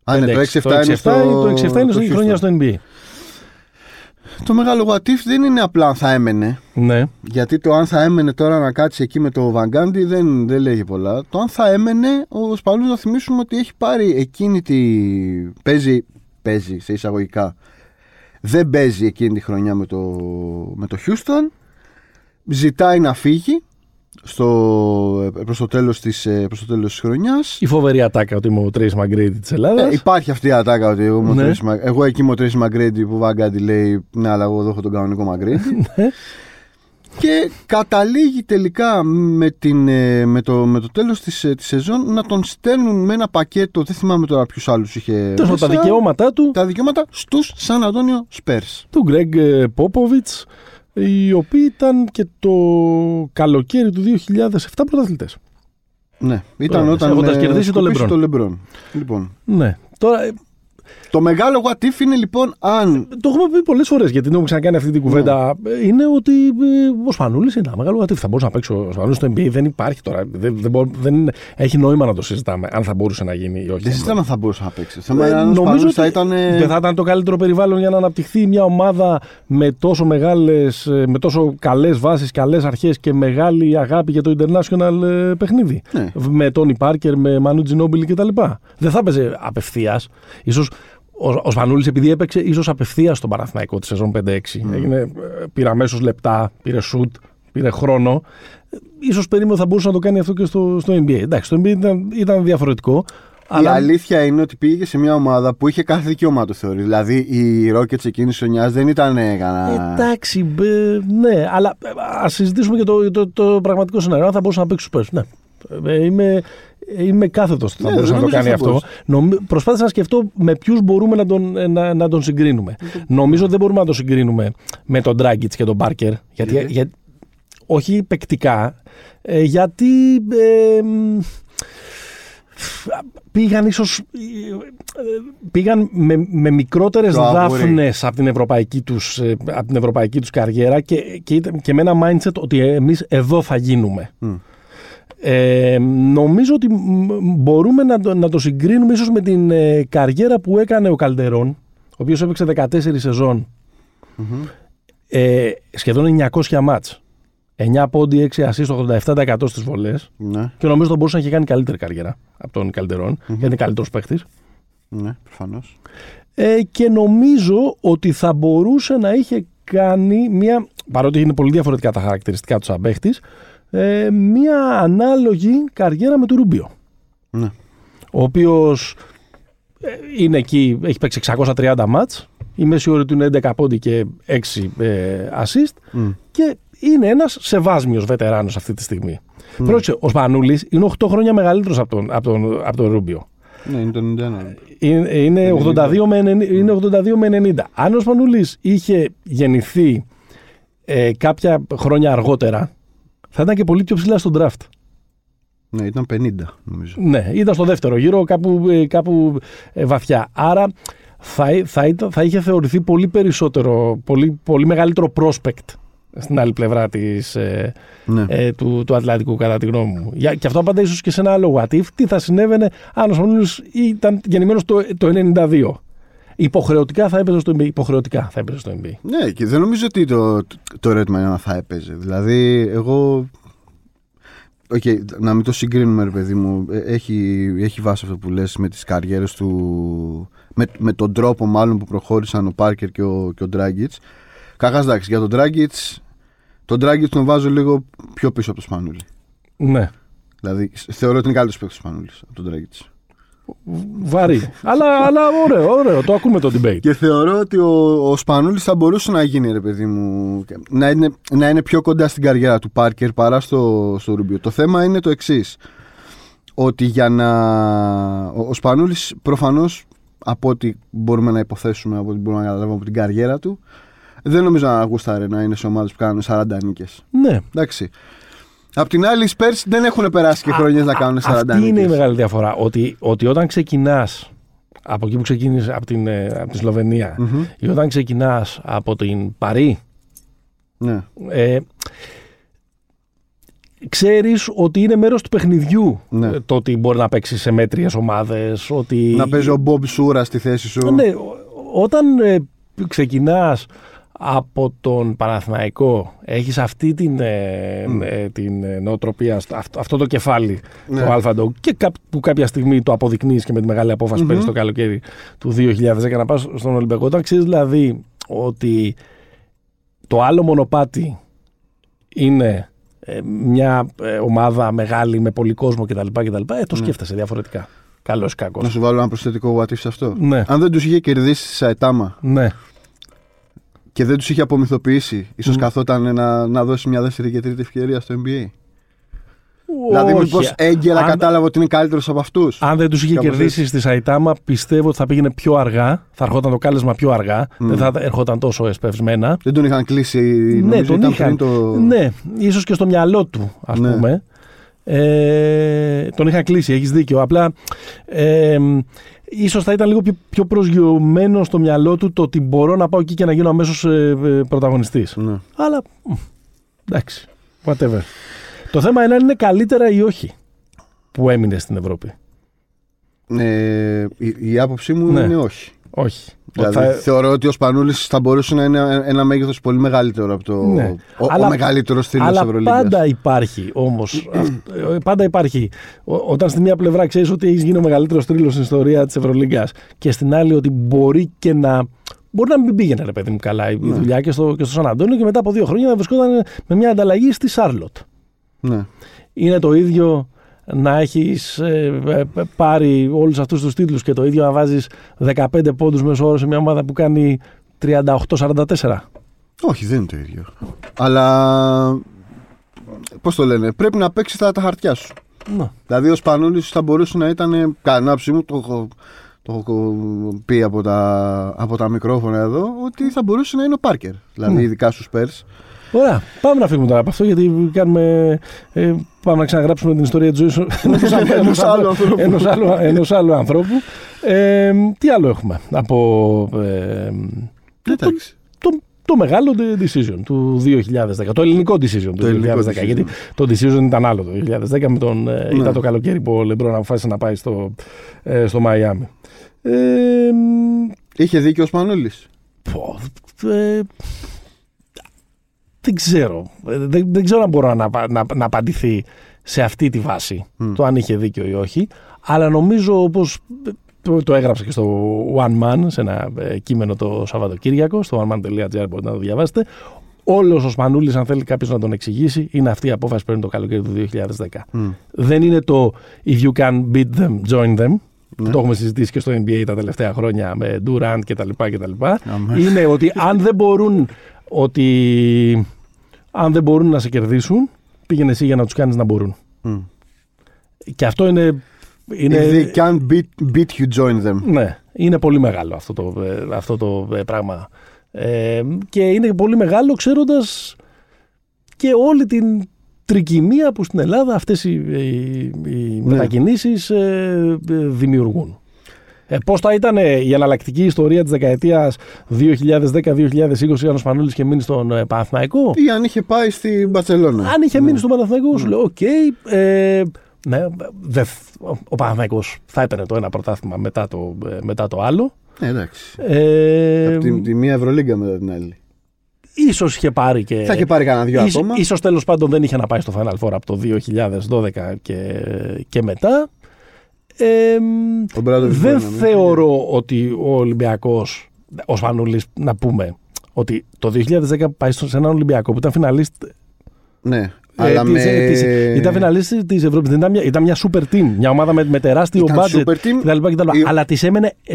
Α, ναι, το 5-6. 6-7 είναι στο. το 6-7 είναι στο η Houston. χρονιά στο NBA. Το μεγάλο what if δεν είναι απλά αν θα έμενε. Ναι. Γιατί το αν θα έμενε τώρα να κάτσει εκεί με το Βαγκάντι δεν, δεν λέγει πολλά. Το αν θα έμενε, ο Σπαλούς να θυμίσουμε ότι έχει πάρει εκείνη τη. Παίζει, παίζει σε εισαγωγικά. Δεν παίζει εκείνη τη χρονιά με το, με το Houston. Ζητάει να φύγει στο, προς, το τέλος της, ε, προς το τέλος της χρονιάς. Η φοβερή ατάκα ότι είμαι ο Τρέις Μαγκρέιτι της Ελλάδας. Ε, υπάρχει αυτή η ατάκα ότι εγώ, είμαι ο Ναι. Tracy Mag- εγώ εκεί είμαι ο Τρέση Μαγκρέντι που ο Βαγκάντι λέει Ναι, αλλά εγώ εδώ έχω τον κανονικό Μαγκρέντι. Ναι. Και καταλήγει τελικά με, την, ε, με, το, με το τέλος της, ε, της σεζόν να τον στέλνουν με ένα πακέτο, δεν θυμάμαι τώρα ποιους άλλους είχε Τέλος πάντων, τα μέσα, δικαιώματά του, τα δικαιώματα στους Σαν Αντώνιο Σπέρς. του Γκρέγκ Πόποβιτς, οι οποίοι ήταν και το καλοκαίρι του 2007 πρωταθλητές. Ναι, ήταν Τώρα, όταν έχοντας ε, κερδίσει το σκουπίσει LeBron. το LeBron. Λοιπόν, Ναι. Τώρα, ε, το μεγάλο what if είναι λοιπόν αν το έχουμε πει πολλές φορές γιατί δεν έχουμε ξανακάνει αυτή την κουβέντα. Ε, Είναι ότι ε, ο Σπανούλης είναι ένα μεγάλο γατήφ. Θα μπορούσε να παίξει ο Σπανούλης στο NBA. Δεν υπάρχει τώρα. Δεν, δεν, μπο- δεν είναι- έχει νόημα να το συζητάμε αν θα μπορούσε να γίνει ή όχι. δεν συζητάμε αν θα μπορούσε να παίξει. Το θέμα Ε, είναι αν ο νομίζω Σπανούλης ότι θα ήταν. ε, δεν θα ήταν το καλύτερο περιβάλλον για να αναπτυχθεί μια ομάδα με τόσο μεγάλες, ε, με τόσο καλές βάσεις, καλές αρχές και μεγάλη αγάπη για το international ε, παιχνίδι. Ναι. Με Τόνι Πάρκερ, με Μανού Τζινόμπιλ κτλ. Δεν θα έπαιζε απευθείας. Ίσως ο, ο Σπανούλης επειδή έπαιξε ίσως απευθείας στον Παναθηναϊκό τη σεζόν 5-6. Έγινε, ε, πήρε αμέσως λεπτά, πήρε σουτ, πήρε χρόνο. Ε, Ίσως περίμενε ότι θα μπορούσε να το κάνει αυτό και στο, στο NBA. Εντάξει, στο NBA ήταν, ήταν διαφορετικό. Η αλήθεια είναι ότι πήγε σε μια ομάδα που είχε κάθε δικαίωμα να το θεωρεί. Δηλαδή οι Rockets εκείνης της χρονιάς δεν ήταν ε, κανένα. Εντάξει, μπε, ναι, αλλά ας συζητήσουμε και το, το, το πραγματικό σενάριο. Αν θα μπορούσε να παίξει Spurs. Ναι. Ε, Είμαι, είμαι κάθετος ότι θα Ναι, μπορούσε να το νομίζω κάνει θα αυτό. μπορούσε. Νομι... Προσπάθησα να σκεφτώ με ποιους μπορούμε να τον, ε, να, να τον συγκρίνουμε. Νομίζω ότι δεν μπορούμε να τον συγκρίνουμε με τον Dragic και τον Barker. Γιατί, Γιατί; για- όχι παικτικά, ε, γιατί ε, μ, πήγαν ίσως ε, πήγαν με, με μικρότερες Το αγόρι. δάφνες από την ευρωπαϊκή τους, ε, από την ευρωπαϊκή τους καριέρα και, και, ήταν- και με ένα mindset ότι εμείς εδώ θα γίνουμε. Μμ. Ε, νομίζω ότι μ, μπορούμε να το, να το συγκρίνουμε ίσως με την ε, καριέρα που έκανε ο Καλτερών, ο οποίος έπαιξε 14 σεζόν, Μμμ. ε, σχεδόν 900 μάτς. 9 πόντι, 6 ασίστ, 87% στις βολές Ναι, και νομίζω ότι θα μπορούσε να έχει κάνει καλύτερη καριέρα από τον Καλτερών, γιατί είναι καλύτερος παίχτης. ναι, προφανώς. Ε, και νομίζω ότι θα μπορούσε να είχε κάνει μια, παρότι είναι πολύ διαφορετικά τα χαρακτηριστικά του σαν παίχτης, ε, μια ανάλογη καριέρα με τον Ρούμπιο. Ναι. Ο οποίος ε, είναι εκεί, έχει παίξει 630 μάτς, η μέση ώρα του είναι 11 πόντι και 6 ε, assist Μμ. και είναι ένας σεβάσμιος βετεράνος αυτή τη στιγμή. Πρόσεξε, ο Σπανούλης είναι 8 χρόνια μεγαλύτερος από τον, από τον, από τον Ρούμπιο. Ναι, είναι το 91. Είναι, είναι 82 με 90, είναι 82 με 90. Αν ο Σπανούλης είχε γεννηθεί ε, κάποια χρόνια αργότερα, θα ήταν και πολύ πιο ψηλά στον draft. Ναι, ήταν 50 νομίζω. Ναι, ήταν στο δεύτερο γύρο, κάπου, ε, κάπου ε, βαθιά. Άρα θα, εί- θα, ήταν- θα είχε θεωρηθεί πολύ περισσότερο, πολύ, πολύ μεγαλύτερο prospect στην άλλη πλευρά της, ε, Ναι. ε, του, του Ατλαντικού, κατά τη γνώμη μου. Για, και αυτό απαντά ίσως και σε ένα άλλο what if, τι θα συνέβαινε αν ο Σπανούλης ήταν γεννημένος το, το 92. Υποχρεωτικά θα έπαιζε στο NBA. Υποχρεωτικά θα έπαιζε στο NBA. Ναι, και δεν νομίζω ότι το, το ερώτημα είναι αν θα έπαιζε. Δηλαδή, εγώ. Οκ, να μην το συγκρίνουμε, ρε παιδί μου. Ε, Έχει, έχει βάση αυτό που λες με τις καριέρες του. Με, με τον τρόπο μάλλον που προχώρησαν ο Πάρκερ και ο, και ο Dragic. Κακάς εντάξει, για τον Dragic. Τον Dragic τον βάζω λίγο πιο πίσω από το Σπανούλη. Ναι. Δηλαδή, σ- θεωρώ ότι είναι καλύτερος παίκτης του Σπανούλης από τον Dragic. Βαρύ. αλλά, αλλά ωραίο, ωραίο. Το ακούμε το debate. Και θεωρώ ότι ο, ο Σπανούλης θα μπορούσε να γίνει, ρε παιδί μου, να είναι, να είναι πιο κοντά στην καριέρα του Πάρκερ παρά στο, στο Ρούμπιο. Το θέμα είναι το εξής. Ότι για να. Ο, ο Σπανούλης προφανώς από ό,τι μπορούμε να υποθέσουμε, από ό,τι μπορούμε να καταλάβουμε από την καριέρα του, δεν νομίζω να γούσταρε να είναι σε ομάδες που κάνουν 40 νίκες. Ναι. Εντάξει. Απ' την άλλη, οι Spurs δεν έχουν περάσει και χρονιές να κάνουν 40 Αυτή νίκες. είναι η μεγάλη διαφορά. Ότι, ότι όταν ξεκινάς από εκεί που ξεκίνησες, από, την, ε, από τη σλοβενια Μμμ. ή όταν ξεκινάς από την Παρή, Ναι. ε, ξέρεις ότι είναι μέρος του παιχνιδιού Ναι. ε, το ότι μπορεί να παίξει σε μέτριες ομάδες, ότι... Να παίζει ο Μπομπ Σούρα στη θέση σου. Ναι, ο- όταν ε, ξεκινάς από τον Παναθηναϊκό έχεις αυτή την, ε, ε, την ε, νοοτροπία, στο- αυτό, αυτό το κεφάλι, Ναι. το Αλφαντό και κά, που κάποια στιγμή το αποδεικνύεις και με τη μεγάλη απόφαση που παίρνεις το καλοκαίρι του 2010 να πας στον Ολυμπιακό. Όταν ξέρεις δηλαδή ότι το άλλο μονοπάτι είναι ε, μια ε, ομάδα μεγάλη με πολύ κόσμο κτλ. κτλ ε, το σκέφτεσαι διαφορετικά. Καλός ή κακός. Να σου βάλω ένα προσθετικό what if σε αυτό. Ναι, Αν δεν τους είχε κερδίσει σε Αετάμα ναι. Και δεν τους είχε απομυθοποιήσει, ίσως καθόταν να, να δώσει μια δεύτερη και τρίτη ευκαιρία στο NBA. Δηλαδή, Όχι. μήπως έγκαιρα Αν- κατάλαβε ότι είναι καλύτερος από αυτούς. Αν δεν τους είχε Κάπως κερδίσει στη Σαϊτάμα, πιστεύω ότι θα πήγαινε πιο αργά. Θα ερχόταν το κάλεσμα πιο αργά. Δεν θα ερχόταν τόσο εσπευσμένα. Δεν τον είχαν κλείσει. ναι, νομίζω τον ήταν είχαν. πριν το. Ναι, ίσως και στο μυαλό του, ας Ναι. πούμε. Ε, τον είχαν κλείσει, έχεις δίκιο. Απλά ε, ίσως θα ήταν λίγο πιο, πιο προσγειωμένο στο μυαλό του το ότι μπορώ να πάω εκεί και να γίνω αμέσως ε, ε, πρωταγωνιστής. Ναι. Αλλά μ, εντάξει, whatever. Το θέμα είναι αν είναι καλύτερα ή όχι που έμεινε στην Ευρώπη. Ε, η, η άποψή μου Ναι. είναι όχι. Όχι. Δηλαδή, Θα- θεωρώ ότι ο Σπανούλης θα μπορούσε να είναι ένα μέγεθος πολύ μεγαλύτερο από το. Ναι. Ο, Αλλά- ο μεγαλύτερο θηρίο της Αλλά Ευρωλίγας. πάντα υπάρχει όμως. πάντα υπάρχει. Ο- όταν στη μία πλευρά ξέρεις ότι έχεις γίνει ο μεγαλύτερος τρίλο στην ιστορία της Ευρωλίγκας και στην άλλη ότι μπορεί και να. Μπορεί να μην πήγαινε, ρε παιδί μου, καλά η Ναι. δουλειά και στο, και στο Σαν Αντώνιο και μετά από δύο χρόνια να βρισκόταν με μια ανταλλαγή στη Σάρλοτ. Ναι. Είναι το ίδιο να έχεις πάρει όλους αυτούς τους τίτλους και το ίδιο να βάζεις 15 πόντους μέσω όρο σε μια ομάδα που κάνει 38-44. Όχι, δεν είναι το ίδιο. Αλλά. Πώς το λένε, πρέπει να παίξεις τα, τα χαρτιά σου. Να. Δηλαδή, ο Σπανούλης θα μπορούσε να ήταν. Κατά άποψή μου, το έχω, το έχω πει από τα, από τα μικρόφωνα εδώ, ότι θα μπορούσε να είναι ο Πάρκερ. Δηλαδή, Ναι. ειδικά στους Πέρ. Ωραία. Πάμε να φύγουμε τώρα από αυτό γιατί κάνουμε, ε, πάμε να ξαναγράψουμε την ιστορία της ζωής Ενός άλλου ανθρώπου. ενός άλλου, ενός άλλου ανθρώπου. Ε, τι άλλο έχουμε από ε, το, Εντάξει. το, το μεγάλο decision του 2010. Το ελληνικό decision του 2010. ελληνικό decision. Γιατί το decision ήταν άλλο το 2010. Με τον, ε, Ναι. Ήταν το καλοκαίρι που ο Λεμπρόν αποφάσισε να πάει στο, ε, στο Μαϊάμι. Ε, Είχε δίκιο ο Σπανούλης. Πω, ε, δεν ξέρω. Ε, Δεν, δεν ξέρω αν μπορώ να, να, να απαντηθεί σε αυτή τη βάση Μμ. το αν είχε δίκιο ή όχι. Αλλά νομίζω όπως το, το έγραψα και στο One Man σε ένα ε, κείμενο το Σαββατοκύριακο στο oneman.gr μπορείτε να το διαβάσετε Όλος ο Σπανούλης αν θέλει κάποιος να τον εξηγήσει είναι αυτή η απόφαση που παίρνει το καλοκαίρι του 2010. Δεν είναι το if you can beat them, join them. που Ναι. Το έχουμε συζητήσει και στο NBA τα τελευταία χρόνια με Durant κτλ. κτλ. Αμέ. Είναι ότι αν δεν μπορούν ότι αν δεν μπορούν να σε κερδίσουν, πήγαινε εσύ για να τους κάνεις να μπορούν. Και αυτό είναι. είναι If they can't beat, beat you, join them. ναι, είναι πολύ μεγάλο αυτό το, ε, αυτό το ε, πράγμα. Ε, και είναι πολύ μεγάλο ξέροντας και όλη την τρικυμία που στην Ελλάδα αυτές οι, οι, οι Ναι. μετακινήσεις ε, ε, δημιουργούν. Ε, Πώς θα ήταν ε, η εναλλακτική ιστορία της δεκαετίας 2010-2020 αν ο Σπανούλης είχε μείνει στον ε, Παναθηναϊκό; Ή αν είχε πάει στη Μπαρσελόνα. Αν είχε μείνει στον Παναθηναϊκό, σου λέω: Οκ. ε, ναι, δε, ο- ο Παναθηναϊκός θα έπαιρνε το ένα πρωτάθλημα μετά το, ε, μετά το άλλο. Ε, εντάξει. Ε, Από τη, τη μία Ευρωλίγκα μετά την άλλη. ίσως είχε πάρει και. Θα είχε πάρει κανένα δυο ίσως, ακόμα. ίσως τέλος πάντων δεν είχε να πάει στο Final Four από το 2012 και, και μετά. Ε, Ο Μπράντοβιτς δεν μπορεί να μην. θεωρώ ότι ο Ολυμπιακός, ο Σπανούλης να πούμε, ότι το 2010 πάει στο- σε έναν Ολυμπιακό που ήταν φιναλίστ Ναι. Ε, Αλλά της- με... της- ήταν φιναλίστη της Ευρώπης. Δεν ήταν μια, ήταν μια super team. Μια ομάδα με, με τεράστιο Ήταν budget. super team. κτλ, κτλ. Η- Αλλά της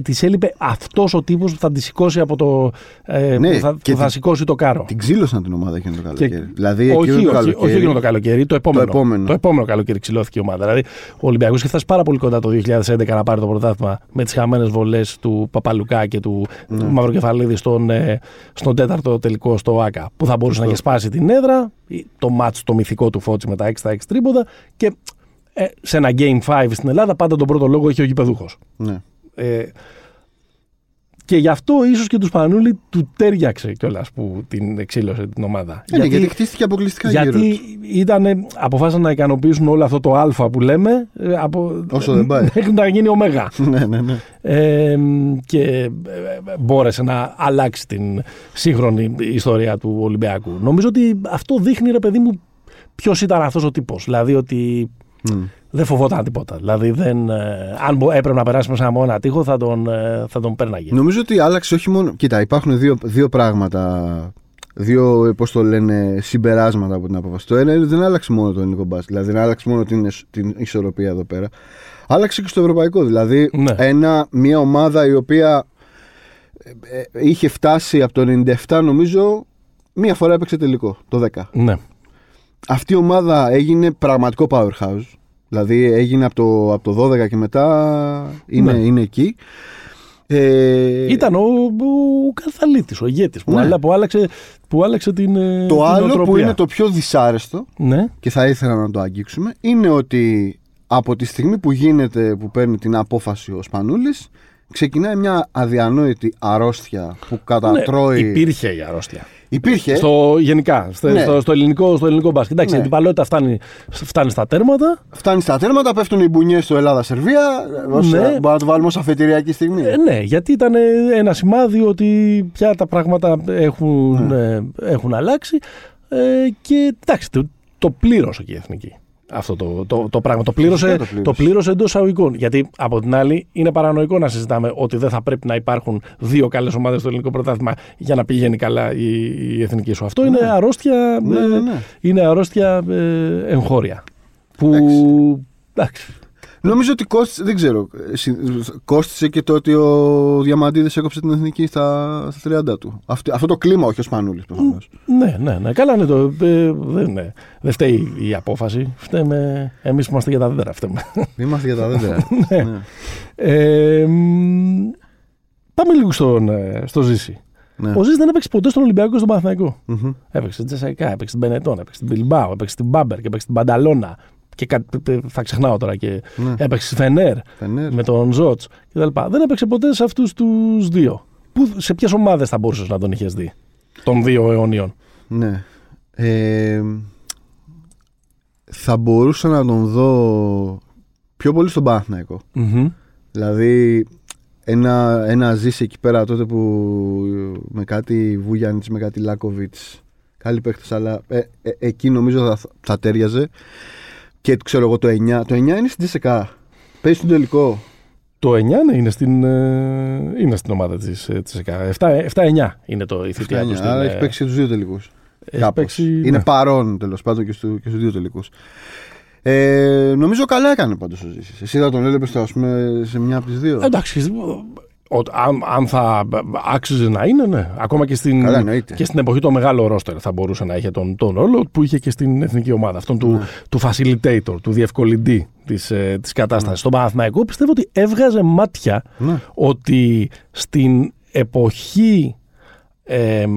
της έλειπε αυτός ο τύπος που θα τη σηκώσει από το. Ε, Ναι, που θα, και που θα την- σηκώσει το κάρο. Την ξύλωσαν την ομάδα εκείνο το καλοκαίρι. Και- Δηλαδή όχι, εκείνο το όχι, καλοκαίρι. όχι εκείνο το καλοκαίρι, το επόμενο. Το επόμενο. Το επόμενο καλοκαίρι ξυλώθηκε η ομάδα. Δηλαδή, ο Ολυμπιακός είχε φτάσει πάρα πολύ κοντά το 2011 να πάρει το πρωτάθλημα με τις χαμένες βολές του Παπαλουκά και του, Ναι. του Μαυροκεφαλίδη στον, ε, στον τέταρτο τελικό στο ΑΚΑ. Που θα μπορούσε να έχει σπάσει την έδρα, ή το μάτς το μυθικό του Φώτση με τα 6 στα 6 τρίποντα και ε, σε ένα Game 5 στην Ελλάδα πάντα τον πρώτο λόγο είχε ο γηπεδούχος. Ναι. Ε, και γι' αυτό ίσως και τους Σπανούλη του τέριαξε κιόλας που την εξήλωσε την ομάδα. Ε, ναι, γιατί χτίστηκε αποκλειστικά γύρω γιατί τους. ήταν, αποφάσισαν να ικανοποιήσουν όλο αυτό το α που λέμε ε, από, Όσο δεν πάει. μέχρι να γίνει ω. ναι, ναι, ναι. Ε, και ε, μπόρεσε να αλλάξει την σύγχρονη ιστορία του Ολυμπιακού. Νομίζω ότι αυτό δείχνει ρε παιδί μου ποιος ήταν αυτός ο τύπος. Δηλαδή ότι Μμ. Δεν φοβόταν τίποτα. Δηλαδή δεν, ε, αν μπο- έπρεπε να περάσει μέσα από ένα τείχο θα τον, ε, θα τον πέρναγε. Νομίζω ότι άλλαξε όχι μόνο. Κοίτα, υπάρχουν δύο, δύο πράγματα. Δύο, πώς το λένε, συμπεράσματα από την απόφαση. Το ένα είναι ότι δεν άλλαξε μόνο το ελληνικό μπάσκετ. Δηλαδή δεν άλλαξε μόνο την, ισ- την ισορροπία εδώ πέρα. Άλλαξε και στο ευρωπαϊκό. Δηλαδή Ναι. ένα, μια ομάδα η οποία ε, ε, είχε φτάσει από το 97, νομίζω, μία φορά έπαιξε τελικό. Το 10. Ναι. αυτή η ομάδα έγινε πραγματικό powerhouse. Δηλαδή έγινε από το, από το 12 και μετά είναι, Ναι. είναι εκεί. Ε, Ήταν ο, ο Καθαλήτης, ο ηγέτης που, Ναι. άλλα- που, άλλαξε, που άλλαξε την ε, το την άλλο που νοοτροπία. είναι το πιο δυσάρεστο Ναι, και θα ήθελα να το αγγίξουμε είναι ότι από τη στιγμή που γίνεται, που παίρνει την απόφαση ο Σπανούλης ξεκινάει μια αδιανόητη αρρώστια που κατατρώει. ναι, υπήρχε η αρρώστια. Υπήρχε. Στο, γενικά, στο, Ναι. στο, στο ελληνικό, στο ελληνικό μπάσκετ. Εντάξει, Ναι. η αντιπαλότητα φτάνει, φτάνει στα τέρματα. Φτάνει στα τέρματα, πέφτουν οι μπουνιές στο Ελλάδα-Σερβία. Ως, Ναι. Μπορούμε να το βάλουμε ως αφετηριακή στιγμή. Ε, ναι, γιατί ήταν ε, ένα σημάδι ότι πια τα πράγματα έχουν, Ναι. ε, έχουν αλλάξει ε, και εντάξει, το, το πλήρωσε και η Εθνική. Αυτό το, το, το πράγμα. Το πλήρωσε, Φυσικά το πλήρωσε. το πλήρωσε εντός αγωγικών. Γιατί από την άλλη είναι παρανοϊκό να συζητάμε ότι δεν θα πρέπει να υπάρχουν δύο καλές ομάδες στο ελληνικό πρωτάθλημα για να πηγαίνει καλά η, η εθνική σου. Αυτό είναι αρρώστια, Ναι, ε, ναι, ναι. είναι αρρώστια ε, εγχώρια. Που. Εντάξει. Νομίζω ότι κόστησε, δεν ξέρω, ε, συ- κόστησε και το ότι ο Διαμαντίδης έκοψε την εθνική στα, στα 30 του. Αυτό, αυτό το κλίμα, όχι ο Σπανούλης προφανώς. Ναι, ναι, ναι. Καλά είναι το. Ε, δεν, ναι. δεν φταίει η απόφαση. Φταίμε εμείς που είμαστε για τα δέντρα. Φταίμε. Είμαστε για τα δέντρα. Ναι. ναι. Ε, μ, πάμε λίγο στον, ε, στο Ζήση. Ναι. Ο Ζήση δεν έπαιξε ποτέ στον Ολυμπιακό και στον Παναθηναϊκό. Μμμ. Έπαιξε στην Τζεσαϊκά, έπαιξε στην Μπενετών, έπαιξε στην Μπιλμπάο, έπαιξε στην Μπάμπερ και έπαιξε στην Πανταλώνα. Και κα- ε, θα ξεχνάω τώρα και Ναι. έπαιξε στη Φενέρ Φενέρ. με τον Ζότ κτλ. Δεν έπαιξε ποτέ σε αυτούς τους δύο. Πού, σε ποιες ομάδες θα μπορούσες να τον είχες δει, των δύο αιωνίων. Ναι. Ε, θα μπορούσα να τον δω πιο πολύ στον Παναθηναϊκό. Μμμ. Δηλαδή ένα, ένα ζήσει εκεί πέρα τότε που με κάτι Βούγιανιτς, με κάτι Λάκοβιτς καλοί παίχτες αλλά ε, ε, εκεί νομίζω θα, θα τέριαζε και ξέρω εγώ το 9 το 9 είναι στην Τζεσεκά παίζει στον τελικό Το 9 ναι, είναι, στην, ε, είναι στην ομάδα της, ε, της ΕΚΑ. 7-9 είναι το η θητεία τους. 9, στην, άρα ε, έχει παίξει και τους δύο τελικούς έχει κάπως. παίξει, είναι ναι. παρόν τέλος πάντων και, στους, και στους δύο τελικούς ε, νομίζω καλά έκανε πάντως ο Ζήσης εσύ θα τον έλεπες ας πούμε σε μια από τις δύο; Εντάξει, ο- αν, αν θα άξιζε να είναι, ναι. Ακόμα και στην, Καλά, εννοείται. και στην εποχή το μεγάλο ρόστερ θα μπορούσε να είχε τον, τον ρόλο που είχε και στην εθνική ομάδα. Αυτόν του, Ναι. του facilitator, του διευκολυντή της, ε, της κατάστασης. Στον Παναθηναϊκό πιστεύω ότι έβγαζε μάτια ναι. ότι στην εποχή εμ,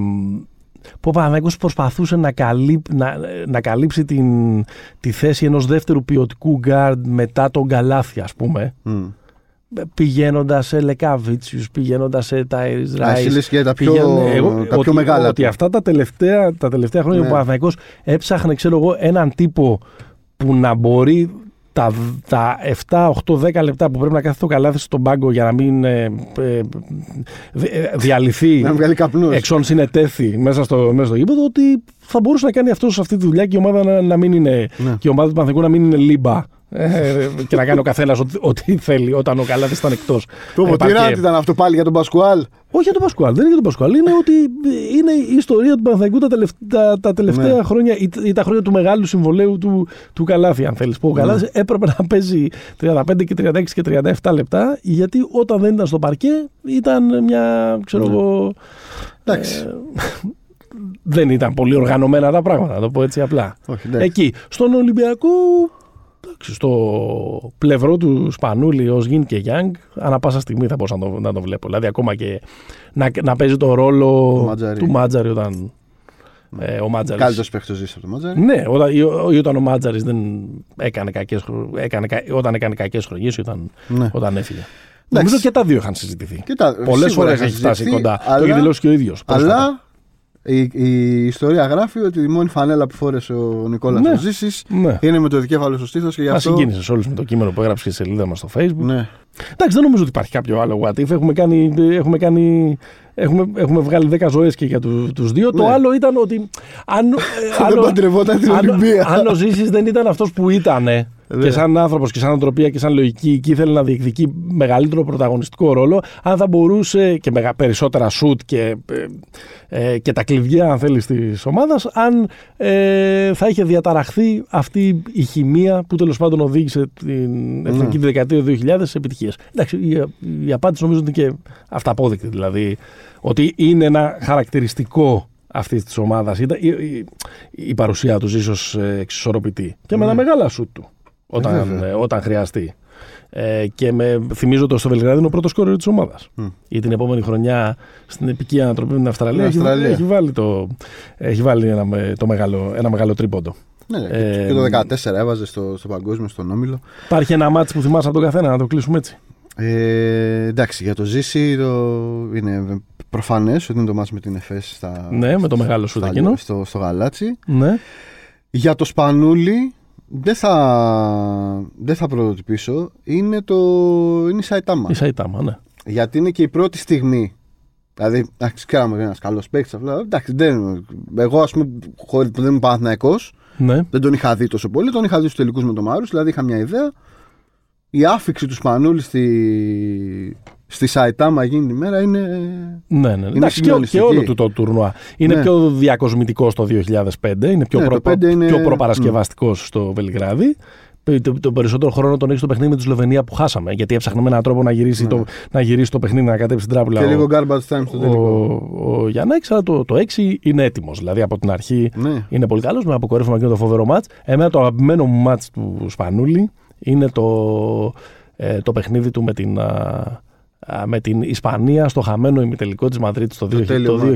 που ο Παναθηναϊκός προσπαθούσε να, καλύπ, να, να καλύψει την, τη θέση ενός δεύτερου ποιοτικού γκάρντ μετά τον Καλάθη ας πούμε Μμ. Πηγαίνοντας σε Λεκάβιτσιους, πηγαίνοντας σε Τάιρις Α, εσύ Ράις λες και τα πιο, Πηγαίνουν- εγώ- τα πιο ότι, μεγάλα Ότι του. αυτά τα τελευταία, τα τελευταία χρόνια Ναι. ο Παναθηναϊκός έψαχνε, ξέρω εγώ, έναν τύπο που να μπορεί τα, τα 7, 8, 10 λεπτά που πρέπει να κάθεται ο Καλάθης στον πάγκο για να μην ε, ε, δι- ε, διαλυθεί να βγάλει καπνός εξών συνετέθη μέσα στο, μέσα στο γήπεδο ότι θα μπορούσε να κάνει αυτός σε αυτή τη δουλειά και η ομάδα να, να μην είναι Ναι. και η ομάδα του Παναθηναϊκού να μην είναι λίμπα ε, και να κάνει ο καθένας ό,τι, ό,τι θέλει όταν ο Καλάθι ήταν εκτός. Το ποτήρι ήταν αυτό πάλι για τον Πασκουάλ; Όχι για τον Πασκουάλ, δεν είναι για τον Πασκουάλ. Είναι ότι είναι η ιστορία του Παναθηναϊκού τα τελευταία, τα, τα τελευταία Ναι. χρόνια ή, ή τα χρόνια του μεγάλου συμβολέου του, του Καλάθι, αν θέλεις. Που ο Καλάθι έπρεπε να παίζει 35 και 36 και 37 λεπτά, γιατί όταν δεν ήταν στο παρκέ ήταν μια. ξέρω Ναι. εγώ. Εντάξει. ε, δεν ήταν πολύ οργανωμένα τα πράγματα, να το πω έτσι απλά. Όχι, εντάξει. Εκεί. Στον Ολυμπιακό, εντάξει, στο πλευρό του Σπανούλη ως Γιν και Γιάνγκ, ανά πάσα στιγμή θα μπορούσα να το, να το βλέπω. Δηλαδή, ακόμα και να, να παίζει το ρόλο Του Μάτζαρη. του Μάτζαρη όταν ε, ο Μάτζαρη. Καλύτερος παίχτης ζήσει από το Μάτζαρη. Ναι, όταν, ή, ή όταν ο Μάτζαρη δεν έκανε κακές, χρο- έκανε, κα- όταν έκανε κακές χρονιές, όταν, Ναι. όταν έφυγε. Νομίζω και τα δύο είχαν συζητηθεί. Κοίτα, Πολλές σίγουρα φορές είχαν έχει φτάσει συζητηθεί, κοντά. αλλά- Το έχει δηλώσει και ο ίδιος. Αλλά η, η ιστορία γράφει ότι η μόνη φανέλα που φόρεσε ο Νικόλας Ναι. ναι. Ζήση Ναι. είναι με το δικέφαλο στο στήθος και γι' Μα αυτό. συγκίνησες όλους με το κείμενο που έγραψες και στη σελίδα μας στο Facebook. Ναι. Εντάξει, δεν νομίζω ότι υπάρχει κάποιο άλλο what if. Έχουμε, κάνει, έχουμε, κάνει, έχουμε, έχουμε βγάλει 10 ζωές και για τους τους δύο. Το Ναι. άλλο ήταν ότι. Αν, ε, Δεν παντρευόταν την αν, Ολυμπία. αν ο Ζήσης δεν ήταν αυτός που ήταν Ναι. και σαν άνθρωπος και σαν ανθρωπία και σαν λογική και ήθελε να διεκδικεί μεγαλύτερο πρωταγωνιστικό ρόλο, αν θα μπορούσε και μεγα, περισσότερα σουτ και, ε, ε, και τα κλειδιά, αν θέλεις, της ομάδας, αν ε, θα είχε διαταραχθεί αυτή η χημεία που τέλος πάντων οδήγησε την εθνική τη δεκαετία του 2000 σε επιτυχίες. Εντάξει, η, η απάντηση νομίζω είναι και αυταπόδεικτη. Δηλαδή, ότι είναι ένα χαρακτηριστικό αυτής της ομάδας ήταν η, η, η παρουσία τους ίσως εξισορροπητή. Και με ένα μεγάλα σουτ του όταν, βέβαια. ε, όταν χρειαστεί. Ε, και με, θυμίζω ότι στο Βελιγράδι είναι ο πρώτος σκόρερ της ομάδας. Μμ. Ή την επόμενη χρονιά στην επική ανατροπή με την Αυστραλία, Με έχει, Αυστραλία. έχει βάλει, το, έχει βάλει ένα, με- το μεγάλο, ένα μεγάλο τρίποντο. Ναι, Ε, και το 14 έβαζε στο, στο παγκόσμιο, στον Όμιλο. Υπάρχει ένα μάτι που θυμάσαι από τον καθένα, να το κλείσουμε έτσι. Ε, εντάξει, για το ζήσει το... είναι προφανές ότι είναι το μάτς με την ΕΦΕΣ στα, Ναι, με το μεγάλο σουτ στα- εκείνο. στο, στο γαλάτσι. Ναι. Για το Σπανούλι δεν θα, δεν θα πρωτοτυπήσω. Είναι, το, είναι η Σαϊτάμα. Η Σαϊτάμα, ναι. Γιατί είναι και η πρώτη στιγμή. Δηλαδή, εντάξει, ξέραμε ότι είναι ένας καλός παίκτης. Εντάξει, δεν, εγώ, ας πούμε, χωρίς που δεν είμαι Παναθυναϊκό, ναι. δεν τον είχα δει τόσο πολύ. Τον είχα δει στους τελικούς με τον Μάρους, δηλαδή είχα μια ιδέα. Η άφηξη του Σπανούλη στη, στη Σαϊτάμα εκείνη τη μέρα είναι. Ναι, ναι. Εντάξει, και, συγκλονιστική. και όλο του το τουρνουά. Είναι Ναι. πιο διακοσμητικό το 2005, είναι πιο, Ναι, προ, το πέντε είναι- πιο προπαρασκευαστικός στο Βελιγράδι. Το, το, το περισσότερο χρόνο τον έχει στο παιχνίδι με τη Σλοβενία που χάσαμε. Γιατί έψαχνε με έναν τρόπο να γυρίσει, το, να γυρίσει το παιχνίδι, να κατέβει στην τράπουλα. Ναι. Και ο- λίγο garbage time στο ο, τελικό. ο Γιάννακης, αλλά το, το 6 είναι έτοιμος. Δηλαδή από την αρχή Ναι. είναι πολύ καλός. Με αποκορύφωμα εκείνο το φοβερό μάτ. Εμένα το αγαπημένο μου μάτ του Σπανούλη είναι το, ε, το παιχνίδι του με την, α, α, με την Ισπανία στο χαμένο ημιτελικό της Μαδρίτης το, 2000 τέλειο το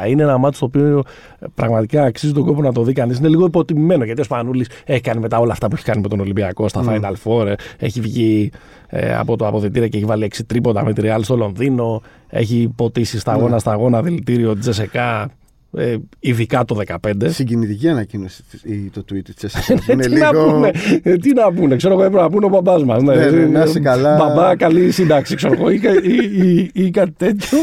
2007. Είναι ένα μάτι το οποίο ε, πραγματικά αξίζει τον κόπο να το δει κανείς. Είναι λίγο υποτιμημένο γιατί ο Σπανούλης έχει κάνει μετά όλα αυτά που έχει κάνει με τον Ολυμπιακό στα Final Four. ε, Έχει βγει ε, από το αποδητήριο και έχει βάλει 6 τρίποτα με τη Real στο Λονδίνο. Έχει ποτίσει σταγόνα σταγόνα δηλητήριο Τζεσεκά. Ε, ειδικά το 15. Συγκινητική ανακοίνωση της- η- το tweet της Τσέσσερ. Ε, τι να πούνε, ε, τι να πούνε, ξέρω εγώ έπρεπε να πούνε ο μπαμπάς μας. Ναι, Ναι, ναι, Ε, να είσαι καλά. Μπαμπά, καλή σύνταξη, ξέρω εγώ, ή, κα- ή, ή, ή κάτι τέτοιο.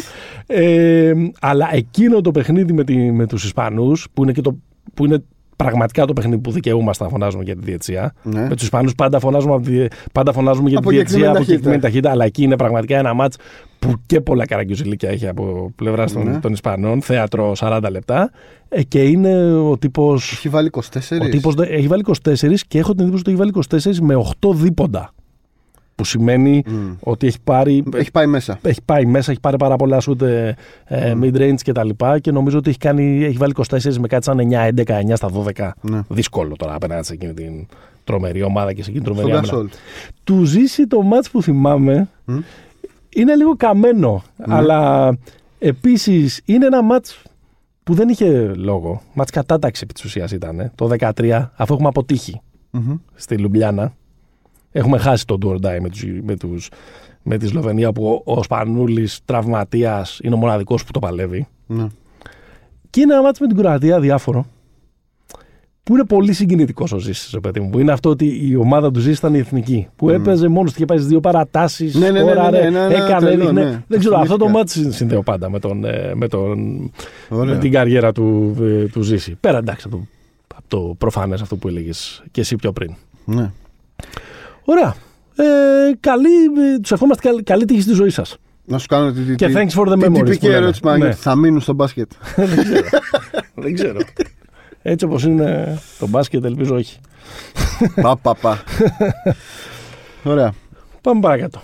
Ε, αλλά εκείνο το παιχνίδι με, τη, με τους Ισπανούς, που είναι, και το, που είναι πραγματικά το παιχνίδι που δικαιούμαστε να φωνάζουμε για τη διετσία. Ναι. Με τους Ισπανούς πάντα φωνάζουμε, από τη- πάντα φωνάζουμε για τη Από διετσία κεκτημένη από ταχύτητα. κεκτημένη ταχύτητα. Αλλά εκεί είναι πραγματικά ένα μάτς που και πολλά καραγκιουζιλίκια έχει από πλευρά των, Ναι. των Ισπανών. Θέατρο 40 λεπτά. Ε, και είναι ο τύπο. Έχει βάλει 24. Ο τύπος δε- έχει βάλει 24 και έχω την εντύπωση ότι έχει βάλει 24 με 8 δίποντα. Που σημαίνει Μμ. ότι έχει πάρει, Έχει πάει μέσα. έχει πάει μέσα, έχει πάρει πάρα πολλά σουτ ε, ε, mid-range και τα λοιπά και νομίζω ότι έχει, κάνει, έχει βάλει 24 με κάτι σαν 9, 11, 9 στα 12. Ναι. Δύσκολο τώρα απέναντι σε εκείνη την τρομερή ομάδα και σε εκείνη την Στον τρομερή άμυνα. Gasol. Του ζήσει το μάτς που θυμάμαι Μμ. είναι λίγο καμένο, Ναι. αλλά επίσης είναι ένα μάτς που δεν είχε λόγο. Μάτς κατάταξη επί της ουσίας ήταν, ε, το 13, αφού έχουμε αποτύχει Μμμ. στη Λουμπλιάνα. Έχουμε χάσει τον do or die με, τους, με, τους, με τη Σλοβενία που ο, ο Σπανούλης τραυματίας είναι ο μοναδικός που το παλεύει. Ναι. Και είναι ένα μάτι με την Κροατία διάφορο. Που είναι πολύ συγκινητικός ο Ζήσης, ρε παιδί μου. Που είναι αυτό ότι η ομάδα του Ζήσης ήταν η εθνική. Που έπαιζε μόνος του και πάει στι δύο παρατάσεις. Ναι, ναι, ναι, ναι, ναι, ναι, ναι, έκανε, τρελό, έδειχνε. ναι. Δεν ξέρω, αυτό το Θυμήθηκα. μάτι συνδέω πάντα με, τον, ε, με, τον, Ωραία. με την καριέρα του, ε, του Ζήση. Πέρα εντάξει από το, από το προφανές αυτό που έλεγες και εσύ πιο πριν. Ναι. Ωραία. Ε, καλή, ε, τους ευχόμαστε καλή, καλή τύχη στη ζωή σας. Να σου κάνω τη, τη, Και τη- thanks for the τη memories τυπική που λέμε. ερώτηση Μάγκη. Ναι. Θα μείνουν στο μπάσκετ. Δεν ξέρω. Έτσι όπως είναι το μπάσκετ, ελπίζω όχι. πα, πα, πα. Ωραία. Πάμε παρακάτω.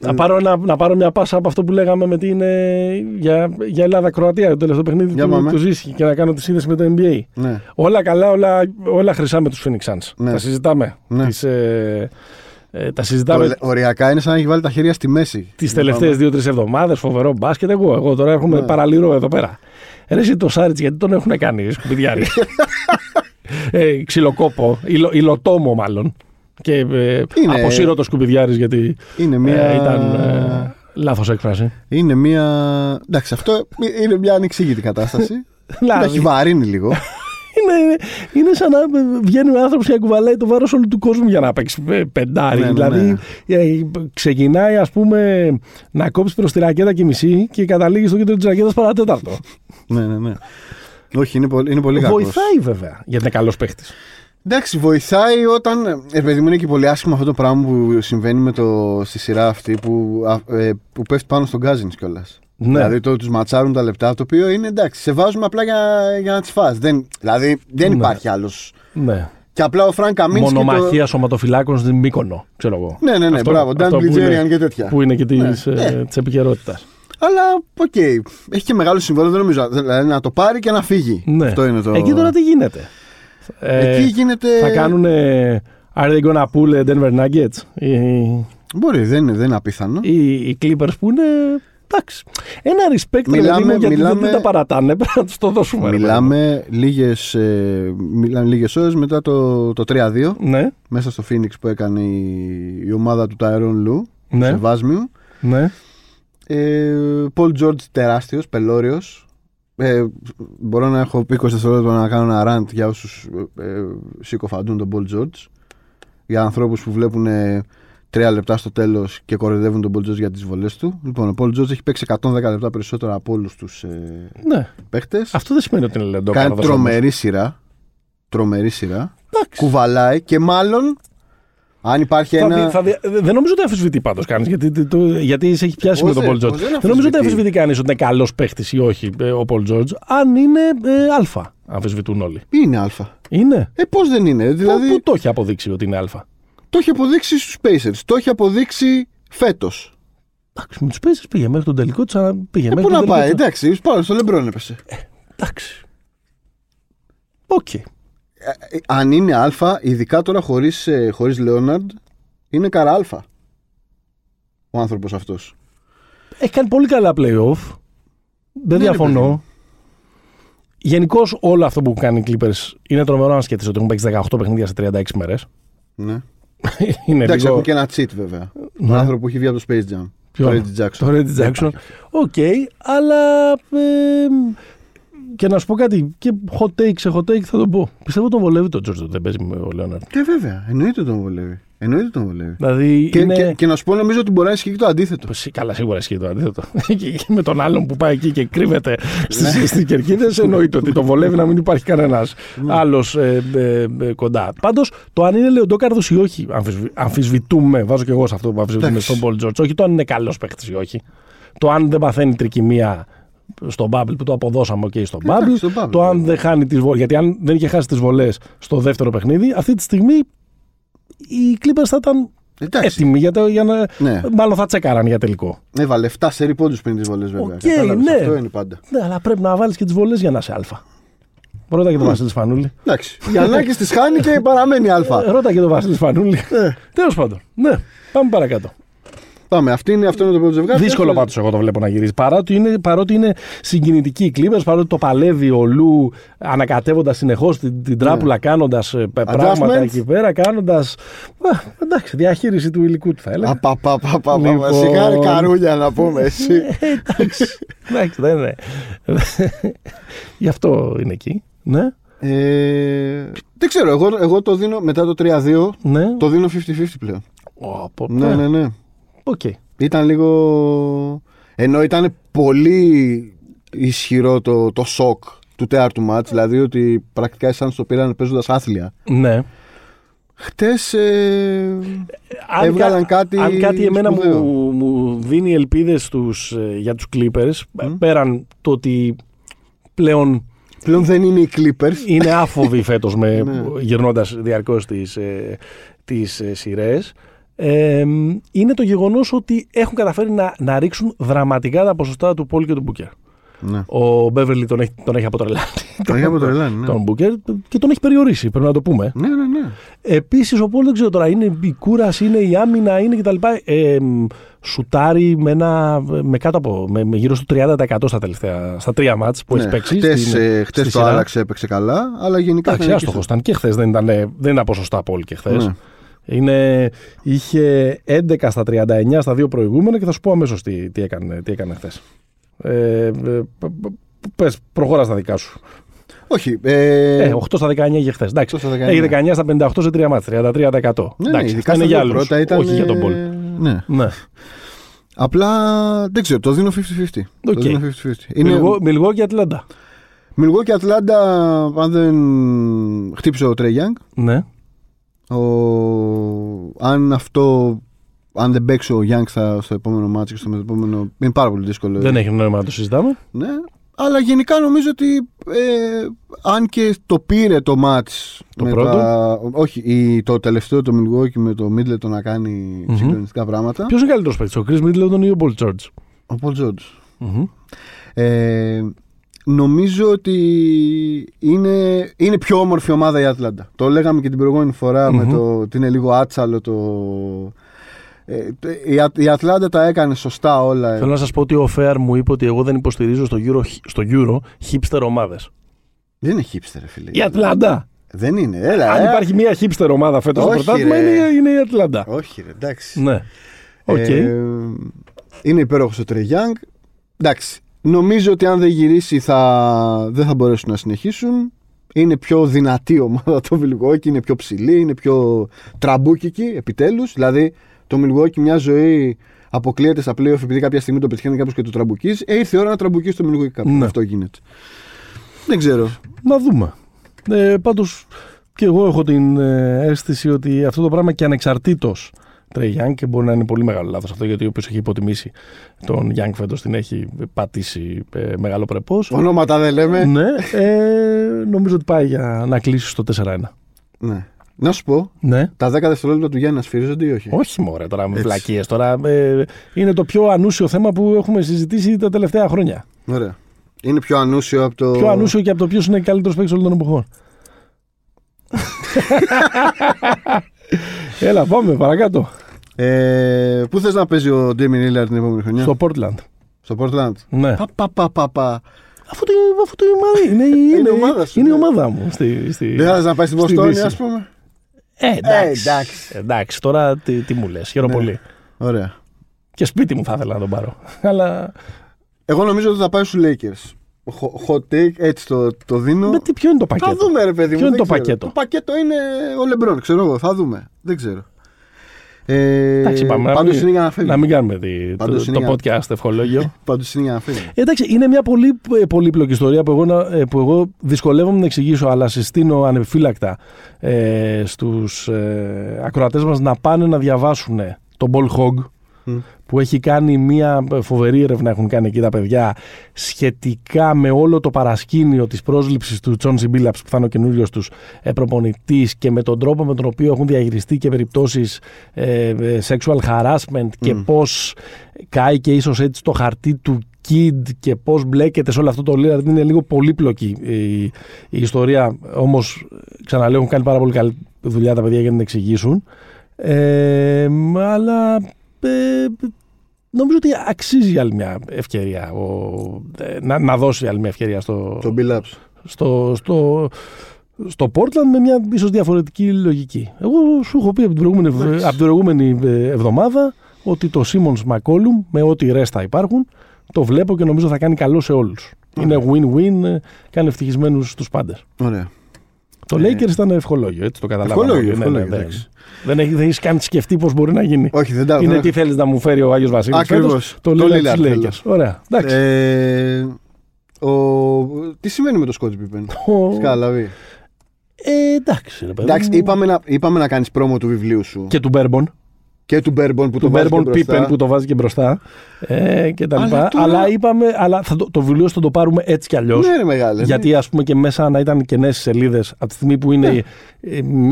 Να πάρω, να, να πάρω μια πάσα από αυτό που λέγαμε με την, ε, για, για Ελλάδα-Κροατία, το τελευταίο παιχνίδι Για του, πάμε. του Ζήση και να κάνω τη σύνδεση με το NBA. Ναι. Όλα καλά, όλα, όλα χρυσά με τους Phoenix Suns. Ναι. Τα συζητάμε. Ναι. Τις, ε, ε, τα συζητάμε Ορε- Οριακά είναι σαν να έχει βάλει τα χέρια στη μέση. τις τελευταίες δύο-τρεις εβδομάδες. Φοβερό μπάσκετ. Εγώ, εγώ τώρα έχουμε Ναι. παραλυρώ εδώ πέρα. Ρε, εσύ το Σάριτς, γιατί τον έχουν κάνει σκουπιδιάρι. ε, ξυλοκόπο, υλο, υλοτόμο μάλλον. Και ε, Είναι- αποσύρω το σκουπιδιάρι γιατί Είναι μια. ε, ήταν ε, λάθος έκφραση. Είναι μια. Εντάξει, αυτό είναι μια ανεξήγητη κατάσταση. Τα Δηλαδή, έχει βαρύνει λίγο. είναι, είναι σαν να βγαίνει ο άνθρωπο και να κουβαλάει το βάρος όλου του κόσμου για να παίξει ε, πεντάρι. Ναι, ναι, δηλαδή ναι. ε, ξεκινάει, ας πούμε, να κόψει προς τη ρακέτα και μισή και καταλήγει στο κέντρο της ρακέτας παρατέταρτο. ναι, ναι, ναι. Όχι, είναι πολύ, είναι πολύ κακός. Βοηθάει βέβαια, γιατί είναι καλός παίχτης. Εντάξει, βοηθάει όταν. Ε, παιδί μου, είναι και πολύ άσχημο αυτό το πράγμα που συμβαίνει με το, στη σειρά αυτή που, α, ε, που πέφτει πάνω στον Γκάζιν κιόλας. Ναι. Δηλαδή το τους ματσάρουν τα λεπτά, το οποίο είναι εντάξει, σε βάζουμε απλά για, για να τις φας. Δεν, δηλαδή δεν Ναι. υπάρχει άλλος. Ναι. Και απλά ο Φρανκ Καμίνσκι. Μονομαχία σωματοφυλάκων στην Μύκονο, ξέρω εγώ. Το... Ναι, ναι, ναι, Αυτό- μπράβο. αυτό Dan που είναι- Bilzerian και τέτοια. Που είναι και της Ναι, ναι, ναι. επικαιρότητας. Αλλά, οκ, έχει και μεγάλο συμβόλαιο, δεν νομίζω. Δηλαδή να το πάρει και να φύγει. Ναι. Αυτό είναι το. Εκεί τώρα τι γίνεται; Ε, Εκεί γίνεται. Θα κάνουν. Are they gonna pull Denver Nuggets? Οι, Μπορεί, δεν είναι, δεν είναι απίθανο. οι, οι Clippers που είναι. Εντάξει. Ένα respect ρε Μιλάμε- παιδί μου, γιατί μιλάμε- δεν τα παρατάνε. Πρέπει να τους το δώσουμε. ρε παιδί μου. Μιλάμε λίγες, ε, μιλάμε λίγες ώρες μετά το, το 3-2 Ναι, μέσα στο Phoenix που έκανε η, η ομάδα του Tyron Lue ναι, σε Βάσμιου. ναι. Ε, Paul George τεράστιος, πελώριος. Ε, μπορώ να έχω πει 20 δευτερόλεπτα να κάνω ένα rant για όσους ε, ε, συκοφαντούν τον Paul George. Για ανθρώπους που βλέπουν ε, τρία λεπτά στο τέλος και κοροϊδεύουν τον Paul George για τις βολές του. Λοιπόν, ο Paul George έχει παίξει 110 λεπτά περισσότερα από όλους τους ε, ναι. παίχτες. Αυτό δεν σημαίνει ότι είναι Κάνει λεντόκαρδος. τρομερή σειρά. Τρομερή σειρά. Εντάξει. Κουβαλάει και μάλλον αν υπάρχει Θα ένα. δει- θα δει- δεν νομίζω ότι αμφισβητεί πάντως κανείς. Γιατί, το- το- γιατί σε έχει πιάσει Όχι, με τον Πολ όχι, Τζόρτζ. δεν Δεν νομίζω ότι αμφισβητεί. αμφισβητεί κανείς ότι είναι καλός παίχτης ή όχι ε, ο Πολ Τζόρτζ. Αν είναι ε, Α. Αμφισβητούν όλοι. Είναι Α. Είναι; Ε, πώς δεν είναι. Δηλαδή Πού το έχει αποδείξει ότι είναι Α. το έχει αποδείξει στους Pacers. Το έχει αποδείξει φέτος. Εντάξει, με τους Pacers πήγε μέχρι τον τελικό της. Πήγε Ε, μέχρι πού τον να τελικό πάει, της- εντάξει, πάνω στο Λεμπρόν έπεσε. Εντάξει. Οκ. Ε, ε, αν είναι Α, ειδικά τώρα χωρίς χωρίς Λέοναρντ, είναι καρά Α. Ο άνθρωπος αυτός. Έχει κάνει πολύ καλά playoff. Δεν Ναι, ρε παιδί διαφωνώ. μου. Γενικώς όλο αυτό που κάνει οι Clippers είναι τρομερό να σκέφτεσαι ότι έχουν παίξει 18 παιχνίδια σε 36 μέρες. Ναι. είναι Εντάξει, λίγο. έχουν και ένα cheat βέβαια. Ναι. Τον άνθρωπο που έχει βγει από το Space Jam. Ποιο; Το Reggie Jackson. Το Reggie Jackson. OK, αλλά. ε, και να σου πω κάτι, και hot take σε hot take θα το πω. Πιστεύω τον βολεύει τον Τζόρτζ δεν παίζει με ο Λέοναρντ. Και βέβαια, εννοείται τον βολεύει. Εννοείται τον βολεύει. Δηλαδή Και, είναι. και, και να σου πω, νομίζω ότι μπορεί να ισχύει και το αντίθετο. Σι- Καλά, σίγουρα ισχύει το αντίθετο. Και με τον άλλον που πάει εκεί και κρύβεται Ναι. στις κερκίδες, εννοείται ότι τον βολεύει να μην υπάρχει κανένας Ναι. άλλος ε, ε, ε, κοντά. Πάντως, το αν είναι λεοντόκαρδος ή όχι, αμφισβη- αμφισβητούμε. Βάζω και εγώ σε αυτό που αμφισβητούμε Εντάξει. στον Πολ Τζόρτζ. Όχι το αν είναι καλός παίχτη ή όχι. Το αν δεν παθαίνει τρικυμία στον Bubble που το αποδώσαμε okay, στον Εντάξει, Bubble. στον Bubble, Το αν βέβαια. δεν χάνει τις βολές. Γιατί αν δεν είχε χάσει τις βολές στο δεύτερο παιχνίδι, αυτή τη στιγμή οι Clippers θα ήταν Εντάξει. έτοιμοι για, το, για να. Ναι. Μάλλον θα τσέκαραν για τελικό. Έβαλε 7 σερί πόντους πριν τις βολές, βέβαια. Οκ, Κατάλαβες, ναι. Αυτό είναι πάντα. Ναι, αλλά πρέπει να βάλεις και τις βολές για να είσαι Α. Ρώτα και τον Βασίλη Σπανούλη. Εντάξει. Η Ανάκη τη χάνει και παραμένει Α. Ε, Ρώτα και τον Βασίλη Σπανούλη. Ε, Τέλος πάντων. Ναι, πάμε παρακάτω. Πάμε. Αυτή είναι, αυτό είναι το πρώτο ζευγάρι. Δύσκολο πάντως εγώ το βλέπω να γυρίζει. Παρότι είναι, παρότι είναι συγκινητική η Clippers, παρότι το παλεύει ο Λου ανακατεύοντας συνεχώς την, την τράπουλα, κάνοντας πράγματα Ναι. Adjustments. εκεί πέρα, κάνοντας. Εντάξει, διαχείριση του υλικού του θα έλεγα. Απαπαπαπαπα. Λοιπόν. Σιγά ρε καρούλια να πούμε εσύ. Ε, Εντάξει, εντάξει, δεν είναι. Γι' αυτό είναι εκεί. Ναι, Ε, δεν ξέρω, εγώ, εγώ το δίνω μετά το 3-2, ναι. το δίνω 50-50 πλέον. Ω, πω, Ναι, ναι, ναι. Οκ. Ήταν λίγο. Ενώ ήταν πολύ ισχυρό το, το σοκ του τέταρτου ματς, δηλαδή ότι πρακτικά οι Suns το πήραν παίζοντας άθλια. Ναι. Χτες ε, Αν έβγαλαν κα- κάτι Αν κάτι εμένα σπουδαίο. μου, μου δίνει ελπίδες στους, ε, για τους Clippers, πέραν το ότι πλέον πλέον δεν είναι οι Clippers. είναι άφοβοι φέτος με, Ναι. γυρνώντας διαρκώς τις, ε, τις ε, σειρές, ε, είναι το γεγονός ότι έχουν καταφέρει να, να ρίξουν δραματικά τα ποσοστά του Πολ και του Μπούκερ. Ναι. Ο Μπέβερλι τον έχει, τον έχει αποτρελάνει. Τον έχει αποτρελάνει, ναι. Τον Μπούκερ και τον έχει περιορίσει, πρέπει να το πούμε. Ναι, ναι, ναι. Επίσης, ο Πολ δεν ξέρω τώρα, είναι η κούραση, είναι η άμυνα, είναι κτλ. Ε, μ, σουτάρει με, ένα, με κάτω από με, με γύρω στο 30% στα τελευταία στα τρία μάτς που έχει ναι. παίξει. Χτες, στην- ε, χτες στη το σειρά. άλλαξε, έπαιξε καλά, αλλά γενικά Εντάξει, ήταν εκεί άστοχος ήταν και χθες. Δεν ήταν, δεν ήταν ποσοστά Πολ και χθες. Ναι. Είναι, είχε 11 στα 39 στα δύο προηγούμενα και θα σου πω αμέσως τι, τι έκανε, τι έκανε χθες. Ε, ε, π- π- πες, προχώρα στα δικά σου. Όχι. Ε, Ε, 8 στα 19 είχε χθες. 8 στα 19. Έχει 19 στα 58 σε 3 μάτς, 33%. ναι, ναι, Εντάξει, ειδικά αυτά είναι στα για δύο άλλους, πρώτα ήταν, όχι για τον Πολ. ε, Ναι. Ναι. Απλά δεν ξέρω, το δίνω 50-50. Οκ. Το δίνω 50-50. Είναι Milwaukee και Ατλάντα. Milwaukee και Ατλάντα, αν δεν χτύπησε ο Trae Young, Ναι. Ο... αν αυτό, αν δεν παίξει ο Young θα, στο επόμενο ματς και στο επόμενο, είναι πάρα πολύ δύσκολο. Δεν έχει νόημα να το συζητάμε. Ναι, αλλά γενικά νομίζω ότι ε, αν και το πήρε το ματς Το με πρώτο. τα- όχι, η, το τελευταίο το Milwaukee με το Middleton να κάνει Μμμ. συγκλονιστικά πράγματα. Ποιος είναι καλύτερος παίκτης, ο Khris Middleton ή ο Paul George; Ο Paul George. Μμμ. Ε, νομίζω ότι είναι, είναι πιο όμορφη ομάδα η Ατλάντα. Το λέγαμε και την προηγούμενη φορά με Μμμ. το ότι είναι λίγο άτσαλο το. Ε, το- η, Α- η Ατλάντα τα έκανε σωστά όλα. Θέλω να σας πω ότι ο Φέαρ μου είπε ότι εγώ δεν υποστηρίζω στο Euro, στο Euro hipster ομάδες. Δεν είναι hipster, ρε φίλε. Η Ατλάντα. Δεν είναι. Έλα, Αν ε. υπάρχει μια hipster ομάδα φέτος στο Όχι, πρωτάθλημα, ρε. είναι, είναι η Ατλάντα. Όχι, ρε, εντάξει. Ναι. Οκ. Ε, είναι υπέροχος ο Trae Young. Εντάξει. Νομίζω ότι αν δεν γυρίσει θα, δεν θα μπορέσουν να συνεχίσουν. Είναι πιο δυνατή η ομάδα το Milwaukee, είναι πιο ψηλή, είναι πιο τραμπούκικη επιτέλους. Δηλαδή το Milwaukee μια ζωή αποκλείεται στα playoff επειδή κάποια στιγμή το πετυχαίνει κάποιος και το τραμπουκίζει. Ε, ήρθε η ώρα να τραμπουκίσει το Milwaukee κάποιο. Ναι. Αυτό γίνεται. Δεν ξέρω. Να δούμε. Ε, Πάντως και εγώ έχω την ε, αίσθηση ότι αυτό το πράγμα και ανεξαρτήτως Τρέι Young και μπορεί να είναι πολύ μεγάλο λάθος αυτό γιατί όποιο έχει υποτιμήσει τον Young φέτος την έχει πατήσει ε, μεγάλο πρεπός. Ονόματα δεν λέμε. ναι, ε, νομίζω ότι πάει για να κλείσει στο 4-1. Ναι. Να σου πω, Ναι. τα 10 δευτερόλεπτα του Γιάννη ασφυρίζονται ή όχι; Όχι μωρέ τώρα με Έτσι. βλακίες. Τώρα ε, είναι το πιο ανούσιο θέμα που έχουμε συζητήσει τα τελευταία χρόνια. Ωραία. Είναι πιο ανούσιο από το. Πιο ανούσιο και από το ποιος είναι καλύτερος παίκτης όλων των εποχών. Έλα, πάμε παρακάτω. Ε, πού θες να παίζει ο Ντέμιν Λίλαρ την επόμενη χρονιά, Στο Portland. Στο Portland. Ναι. Πα, πα, πα, πα, πα. Αφού το, αφού το είναι, είναι, είναι, η ομάδα σου, είναι η ναι. ομάδα μου. Στη, στη... Δεν θα να πάει στην στη Βοστόνη, Δύση. ας πούμε; Ε, εντάξει. Ε, εντάξει. εντάξει. τώρα τι, τι μου λες, χαίρομαι Ναι. πολύ. Ωραία. Και σπίτι μου θα ήθελα να τον πάρω. Αλλά Εγώ νομίζω ότι θα πάει στους Lakers. Hot- Hot take, έτσι το, το δίνω. με τι, ποιο είναι το Θα πακέτο; δούμε, ρε παιδί μου. Ποιο είναι δεν το ξέρω. πακέτο; Το πακέτο είναι ο Λεμπρόν, ξέρω εγώ. Θα δούμε. Δεν ξέρω. Ε, Εντάξει, πάμε, να πάντως μην- είναι για να φεύγει. Να μην κάνουμε τη- Πάντως το, είναι το για- podcast ευχολόγιο. Πάντως είναι για να φεύγει. Εντάξει, είναι μια πολύ ε, πολύπλοκη ιστορία που εγώ, να- ε, που εγώ δυσκολεύομαι να εξηγήσω, αλλά συστήνω ανεπιφύλακτα ε, στους ε, ακροατές μας να πάνε να διαβάσουν τον Ball Hog Μμ. Που έχει κάνει μια φοβερή έρευνα έχουν κάνει εκεί τα παιδιά σχετικά με όλο το παρασκήνιο της πρόσληψης του Τσόνσι Μπίλαψ που θα είναι ο καινούριο τους ε, προπονητής και με τον τρόπο με τον οποίο έχουν διαχειριστεί και περιπτώσεις ε, ε, sexual harassment και Μμ. πώς κάει και ίσως έτσι το χαρτί του Kid και πώς μπλέκεται σε όλο αυτό το Lillard είναι λίγο πολύπλοκη η, η ιστορία. Όμως ξαναλέω έχουν κάνει πάρα πολύ καλή δουλειά τα παιδιά για να την εξηγήσουν. Ε, αλλά ε, νομίζω ότι αξίζει άλλη μια ευκαιρία ο, ε, να, να δώσει άλλη μια ευκαιρία στο, Το Bill Ups. στο, στο, στο Portland με μια ίσως διαφορετική λογική. Εγώ σου έχω πει από την προηγούμενη, ευ- Εντάξει. από την προηγούμενη ε, εβδομάδα ότι το Simmons McCollum με ό,τι ρέστα υπάρχουν το βλέπω και νομίζω θα κάνει καλό σε όλους. Είναι win-win, ε, κάνει ευτυχισμένους τους πάντες. Ωραία. Το Ε, Lakers ήταν ευχολόγιο, έτσι το καταλάβαμε. Ευχολόγιο, όλοι. ευχολόγιο, δεν, εντάξει. δεν, έχει, δεν έχεις καν σκεφτεί πώς μπορεί να γίνει. Όχι, δεν τα Είναι δεν- τι θέλεις να μου φέρει ο Άγιος Βασίλης Ακριβώς. φέτος, το Το Lillard Lillard της θέλω. Lakers. Ωραία, εντάξει. Ε, ο... Τι σημαίνει με το Scottie Pippen; Ο- Σκάλαβη. Ε, εντάξει, ρε παιδί Εντάξει, μου. είπαμε να, είπαμε να κάνεις πρόμο του βιβλίου σου και, Και του Bourbon. του Bourbon που του το βάζει και Bourbon μπροστά. Pippen που το βάζει και μπροστά. Ε, και τα Αλλά λοιπά. τώρα- Αλλά είπαμε, αλλά θα το, το βιβλίο θα το πάρουμε έτσι κι αλλιώς. Ναι, ρε μεγάλε. γιατί ας πούμε και μέσα να ήταν κενές σελίδες από τη στιγμή που είναι Ναι.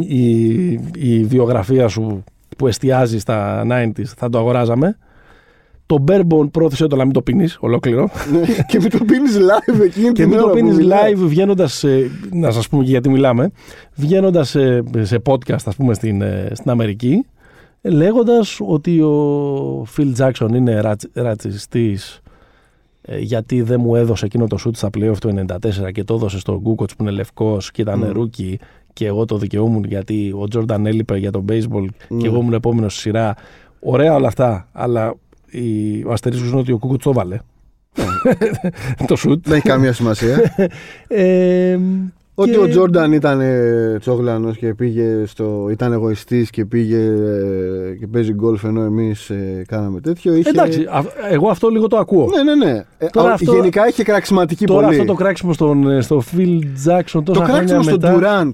η, η, η βιογραφία σου που εστιάζει στα 90s θα το αγοράζαμε. Το Bourbon πρόθεσε το να μην το πίνεις ολόκληρο. Ναι, και μην το πίνεις live εκείνη και την μην το ώρα που πίνεις μιλάει. live βγαίνοντας. να σας πούμε και γιατί μιλάμε. Βγαίνοντας σε, σε podcast, ας πούμε, στην, ε, στην Αμερική, ε, λέγοντας ότι ο Phil Jackson είναι ρατσ, ρατσιστής ε, γιατί δεν μου έδωσε εκείνο το σουτ στα playoff του 94 και το έδωσε στον Κούκοτς που είναι λευκός και ήταν Μμ. rookie και εγώ το δικαιούμουν γιατί ο Τζόρνταν έλειπε για το baseball Μμ. και εγώ ήμουν επόμενος στη σειρά. Ωραία όλα αυτά, αλλά η, ο αστερίσκος είναι ότι ο Κούκοτς το 'βαλε. το σουτ. Δεν έχει καμία σημασία. Ε, Ότι και- ο Τζόρνταν ήταν ε, τσόγλανος και πήγε στο. ήταν εγωιστής και πήγε ε, και παίζει γκολφ ενώ εμείς ε, κάναμε τέτοιο. Είχε... Εντάξει, α- εγώ αυτό λίγο το ακούω. Ναι, ναι, ναι. Ε, Τώρα α, αυτό- Γενικά είχε κραξιματική Τώρα πολύ. αυτό το κράξιμο στον, ε, στο Phil Jackson τόσα το χρόνια κράξιμο στον μετά. Durant.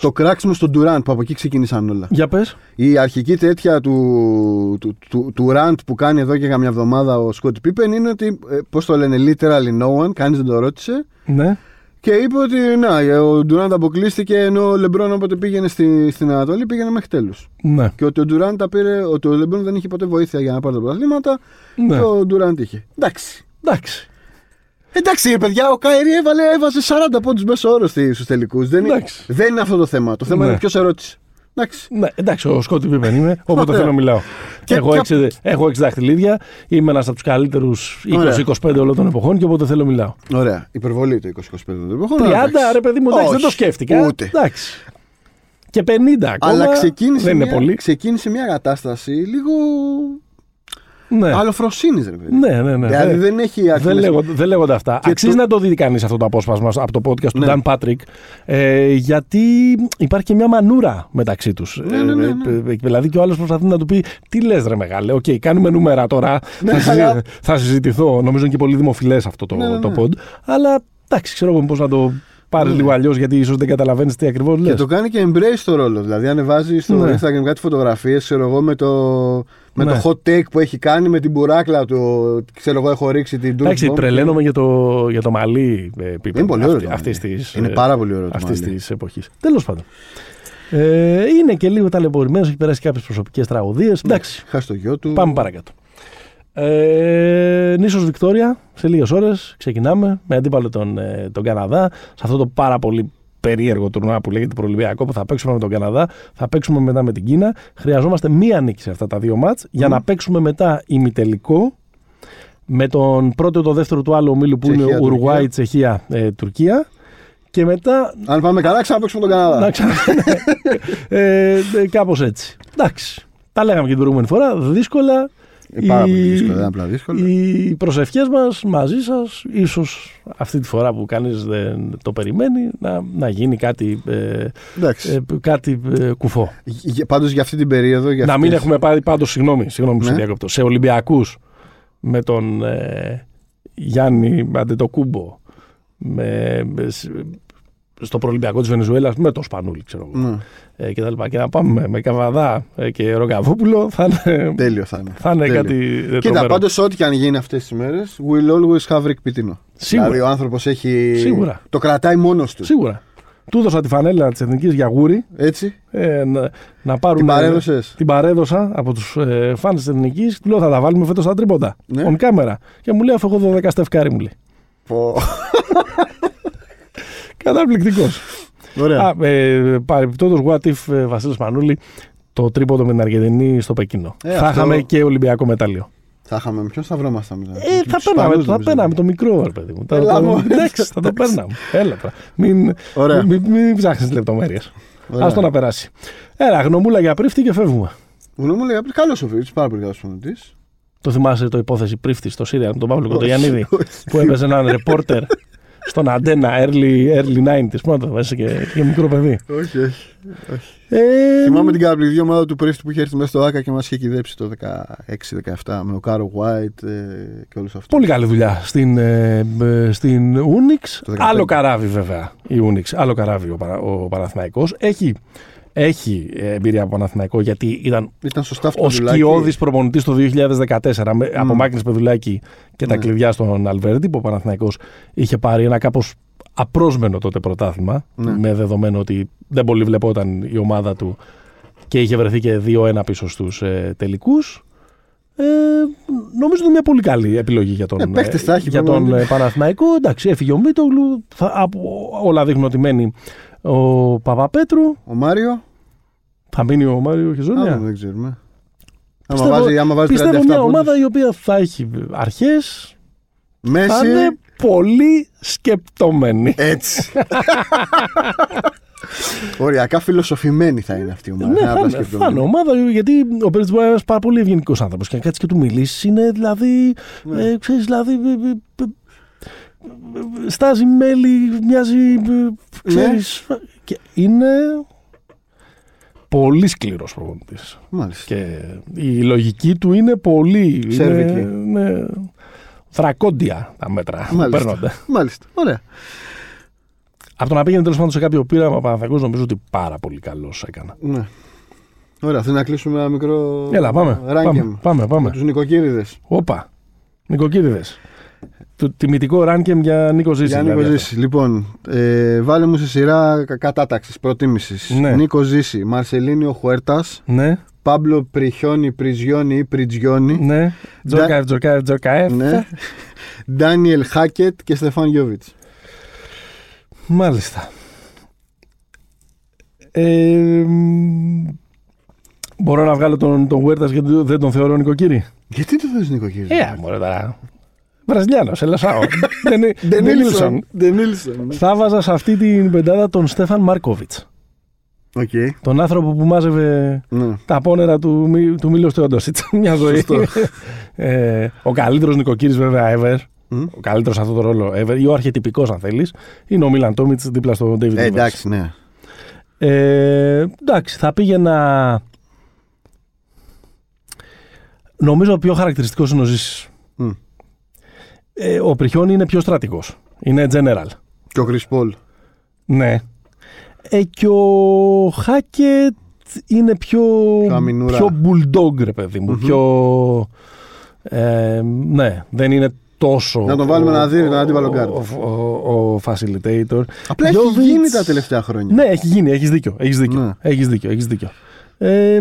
Το κράξιμο στον Durant που από εκεί ξεκίνησαν όλα. Για πες. Η αρχική τέτοια του, του, του, του rant που κάνει εδώ και καμιά εβδομάδα ο Σκότ Πίπεν είναι ότι, ε, πώς το λένε, literally no one, κανείς δεν το ρώτησε. Ναι. Και είπε ότι να, ο Ντουράντ αποκλείστηκε ενώ ο Λεμπρόν όποτε πήγαινε στη, στην Ανατολή πήγαινε μέχρι τέλους. Ναι. Και ότι ο Ντουράντ τα πήρε, ότι ο Λεμπρόν δεν είχε ποτέ βοήθεια για να πάρει τα πρωταθλήματα ναι. και ο Ντουράντ είχε. Εντάξει. Εντάξει. Εντάξει, ρε παιδιά, ο Κάιρι έβαλε, έβαζε 40 πόντους μέσω όρος στους τελικούς. Δεν, είναι- Εντάξει. δεν είναι αυτό το θέμα. Το θέμα Ναι. είναι ποιος ερώτησε. Εντάξει. Ναι, εντάξει, ο Σκότι Πίπεν είμαι, όποτε Ωραία. θέλω μιλάω. Και- έχω, και- έξι, έχω έξι δαχτυλίδια, είμαι ένας από τους καλύτερους Ωραία. 20-25 όλων των εποχών και όποτε θέλω μιλάω. Ωραία. Υπερβολή το 20-25 των εποχών. 30, αλλά εντάξει. ρε παιδί μου, εντάξει, δεν το Όχι, σκέφτηκα. Ούτε. Εντάξει. Και 50 ακόμα. Αλλά ξεκίνησε, δεν είναι μια, πολύ. ξεκίνησε μια κατάσταση λίγο Ναι. αλλοφροσύνη, ρε παιδί. ναι, ναι, ναι. Δηλαδή δεν, δεν έχει δεν, άκρη. λέγονται, δεν λέγονται αυτά. Και Αξίζει το- να το δει κανείς αυτό το απόσπασμα από το podcast του Ναι. Dan Patrick. Ε, γιατί υπάρχει και μια μανούρα μεταξύ τους. Ναι, ναι, ναι, ναι. δηλαδή και ο άλλος προσπαθεί να του πει: Τι λες, ρε μεγάλε, οκ, κάνουμε νούμερα τώρα. Ναι, θα, συζη- αλλά- θα συζητηθώ. Νομίζω είναι και πολύ δημοφιλές αυτό το, Ναι, ναι, το ναι. pod. Αλλά εντάξει, ξέρω εγώ πώς να το πάρεις Ναι. λίγο αλλιώς, γιατί ίσως δεν καταλαβαίνεις τι ακριβώς λες. Και το κάνει και embrace το ρόλο. Δηλαδή, ανεβάζει στο Ναι. Instagram κάτι φωτογραφίες, ξέρω εγώ, με το, με Ναι. το hot take που έχει κάνει, με την μπουράκλα του. Ξέρω εγώ, έχω ρίξει την Εντάξει, Duke Bomb. τρελαίνομαι για το, για το μαλλί ε, Pippen, Είναι πολύ ωραίο. αυτή- το αυτής μαλλί. της, Είναι ε, πάρα πολύ ωραίο το αυτής μαλλί. της εποχής. Τέλος πάντων. Ε, είναι και λίγο ταλαιπωρημένος, έχει περάσει κάποιες προσωπικές τραγωδίες. Εντάξει, Χάσει το γιο του. πάμε παρακάτω. Ε, Νήσος Βικτόρια, σε λίγες ώρες ξεκινάμε με αντίπαλο τον, ε, τον Καναδά σε αυτό το πάρα πολύ περίεργο τουρνουά που λέγεται Προολυμπιακό που θα παίξουμε με τον Καναδά, θα παίξουμε μετά με την Κίνα. Χρειαζόμαστε μία νίκη σε αυτά τα δύο μάτς για να παίξουμε μετά ημιτελικό με τον πρώτο ή το δεύτερο του άλλου ομίλου που είναι Τσεχία, Ουρουάη, Τσεχία, ε, Τουρκία και μετά Αν πάμε καλά, ξαναπέξουμε τον Καναδά. να ξανα... ε, ε, κάπως έτσι. Εντάξει. Τα λέγαμε και την προηγούμενη φορά. Δύσκολα. Είναι πάρα πολύ Οι- δύσκολο. Δεν είναι απλά δύσκολο. Οι προσευχές μας μαζί σας, ίσως αυτή τη φορά που κανείς δεν το περιμένει, να, να γίνει κάτι, ε, Εντάξει. ε, κάτι ε, κουφό. Πάντως για αυτή την περίοδο. Για να μην αυτές- έχουμε πάρει πάντως, συγγνώμη, συγγνώμη που σε Ναι. διακόπτω, σε Ολυμπιακούς με τον ε, Γιάννη Αντετοκούμπο, με, με- σ- στο προολυμπιακό της Βενεζουέλας με τον Σπανούλη, ξέρω εγώ. Ναι, Ε, και, τα λοιπά. και να πάμε με Καβαδά ε, και Ρογκαβόπουλο θα είναι, τέλειο θα είναι. θα είναι Τέλειο. κάτι ε, Κοίτα, τρομερό. πάντως ό,τι και αν γίνει αυτές τις μέρες, will always have Rick Pitino. Σίγουρα. Δηλαδή ο άνθρωπος έχει. Σίγουρα. Το κρατάει μόνος του. Σίγουρα. Του έδωσα τη φανέλα της Εθνικής για γούρι Έτσι. ε, να, να πάρουν. Την παρέδωσες; Την παρέδωσα από τους ε, φάνε της Εθνικής. Του λέω θα τα βάλουμε φέτος στα τρίποντα. Ναι. On κάμερα. Και μου λέει αφού έχω 12 στεφκάρι μου λέει. Καταπληκτικός. Ωραία. ε, Παρεμπιπτόντως, what if ε, Βασίλης Μανούλη το τρίποντο με την Αργεντινή στο Πεκίνο. Ε, θα αυτό- είχαμε και Ολυμπιακό μετάλλιο. Θα είχαμε με ποιον σταυρώμασταν μετά. Ε, Με θα τους παίρναμε, Ισπανούς, θα νομίζω. παίρναμε το μικρό, ρε παιδί μου. Θα Έλα, το- μου. Εντάξει, θα το παίρναμε. Έλα τώρα. Μην, Ωραία. μην, μην ψάχνεις λεπτομέρειες. Ωραία. Άσ' το να περάσει. Έλα, γνωμούλα για Πρίφτη και φεύγουμε. Γνώμη μου λέει, καλός ο Φίρτ, πάρα πολύ καλός προπονητή. Το θυμάσαι το υπόθεση Πρίφτη στο σίριαλ με τον Παύλο Όχι, Κοντογιαννίδη όχι. που έπαιζε έναν ρεπόρτερ στον Αντένα early, early 90s. Πού να το βάζεις και, και μικρό παιδί. Όχι, όχι. Ε, Θυμάμαι την καταπληκτική ομάδα του Πρίφτη που είχε έρθει μέσα στο ΟΑΚΑ και μας είχε κηδέψει το 16-17 με Okaro White ε, και όλους αυτούς. Πολύ καλή δουλειά στην, ε, ε, στην Unics. Το 15. Άλλο καράβι βέβαια η Unics. Άλλο καράβι ο, Παρα- ο Παναθηναϊκός. Έχει, έχει ε, εμπειρία από Παναθηναϊκό γιατί ήταν Ήταν σωστά αυτό ο σκιώδης προπονητής το 2014 με, από Μάκνης Πεδουλάκη και τα Ναι. κλειδιά στον Αλβέρντι που ο Παναθηναϊκός είχε πάρει ένα κάπως απρόσμενο τότε πρωτάθλημα Ναι. με δεδομένο ότι δεν πολύ βλεπόταν η ομάδα του και είχε βρεθεί και 2-1 πίσω στους ε, τελικούς. Ε, νομίζω ότι είναι μια πολύ καλή επιλογή για τον, Ε, παίχτες θα έχει, για τον προπονητή. ε, Παναθηναϊκό. Εντάξει, έφυγε ο Μίτογλου, θα, από, όλα δείχνουν ότι μένει ο Παπαπέτρου. Ο Μάριο, Θα μείνει ο Μάριο Χεζόνια. άλλο δεν ξέρουμε. Άμα Πιστεύω- βάζει, άμα βάζει 37 Πιστεύω μια πόντους, ομάδα η οποία θα έχει αρχές, θα Μέση, είναι πολύ σκεπτόμενη. έτσι. Οριακά φιλοσοφημένη θα είναι αυτή η ομάδα. Ναι, δεν θα απλά είναι, θα σκεπτόμενη. είναι ομάδα γιατί ο Πέριτ μπορεί να είναι ένας πάρα πολύ ευγενικός άνθρωπος και να κάτσεις και του μιλήσεις είναι δηλαδή. Ναι. Ε, ξέρεις, δηλαδή. ε, ε, ε, ε, στάζει μέλι, μοιάζει. ε, Ξέρεις, και είναι πολύ σκληρός προπονητής. Μάλιστα. Και η λογική του είναι πολύ. Σερβική. Είναι, είναι δρακόντια τα μέτρα που Μάλιστα. παίρνονται. Μάλιστα. Ωραία. Από το να πήγαινε τέλος πάντων σε κάποιο πείραμα Παναθηναϊκός νομίζω ότι πάρα πολύ καλός έκανα. Ναι. Ωραία, θέλω να κλείσουμε ένα μικρό Έλα, πάμε. ράνκεμ. Πάμε, πάμε. πάμε. Τους νοικοκύριδες. Όπα. Νοικοκύριδες. Το τιμητικό ράνκεμ για Νίκο Ζήση. Για Νίκο δηλαδή. Ζήση. Λοιπόν, ε, βάλε μου σε σειρά κατάταξης, προτίμησης. Ναι. Νίκο Ζήση, Μαρσελίνιο Χουέρτας, Ναι, Πάμπλο Πριχιόνι, Πριζιόνι ή Πριτζιόνι. ναι. Τζορκαεφ, Τζορκαεφ, Τζορκαεφ. Ναι. Ντάνιελ Χάκετ και Στεφάν Γιώβιτ. Μάλιστα. Ε, μ, μπορώ να βγάλω τον, τον Huertas γιατί δεν τον θεωρώ νοικοκύρη; Γιατί το θες νοικοκύρη; Ε, μωρέ τώρα. Βραζιλιάνος, Ελασάο. Ντενίλσον. Ντενίλσον. Θα βάζα σε αυτή την πεντάδα τον Στέφαν Μάρκοβιτς. Οκ. Τον άνθρωπο που μάζευε Ναι. τα απόνερα του, Μι- του Μίλος Τεόντοσιτς. Μια ζωή. Σωστό. ε, ο καλύτερος νοικοκύρης βέβαια ever. Μμ. Ο καλύτερος σε αυτό το ρόλο ever. Ή ο αρχετυπικός αν θέλεις. Είναι ο Μίλαν Τόμιτς δίπλα στον David Ε, Rivers. εντάξει, ναι. Ε, εντάξει, θα πήγαινα. Νομίζω ο πιο χαρακτηριστικός είναι ο Ζήσης. Μμ. Ε, ο Πριχιόν είναι πιο στρατηγός. Είναι general. Και ο Κρις Πολ. Ναι. Ε, και ο Χάκετ είναι πιο. Χαμινούρα. Πιο bulldog, ρε παιδί μου. Μμμ. Πιο. Ε, ναι, δεν είναι τόσο. Να τον βάλουμε ο- να δίνει τον ο- αντίπαλο guard. Ο, ο, ο facilitator. Απλά έχει Jovic- γίνει τα τελευταία χρόνια. Ναι, έχει γίνει, έχεις δίκιο. Έχεις δίκιο. Ναι. Έχεις δίκιο, έχεις δίκιο. Ε,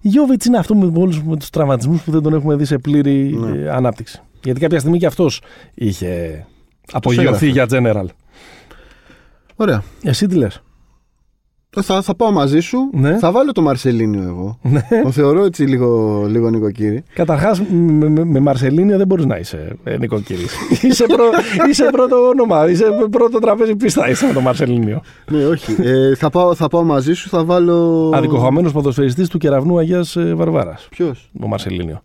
Γιώβιτς είναι αυτό με όλους με τους τραυματισμούς που δεν τον έχουμε δει σε πλήρη Ναι. ε, ανάπτυξη. Γιατί κάποια στιγμή και αυτός είχε απογειωθεί έγραφε. για general. Ωραία. Εσύ τι λες; Ε, Θα, θα πάω μαζί σου. Ναι. Θα βάλω το Μαρσελίνιο εγώ. Ναι. Το θεωρώ έτσι λίγο, λίγο νοικοκύρη. Καταρχάς, με, με, με Μαρσελίνιο δεν μπορείς να είσαι ε, νοικοκύρη. είσαι, πρω, είσαι πρώτο όνομα. Είσαι πρώτο τραπέζι πίστα. Είσαι με το Μαρσελίνιο; ναι, όχι. Ε, θα, πάω, θα πάω μαζί σου, θα βάλω. Αδικοχαμένος ποδοσφαιριστής του κεραυνού Αγίας Βαρβάρας. Ποιος; Ο Μαρσελίνιο.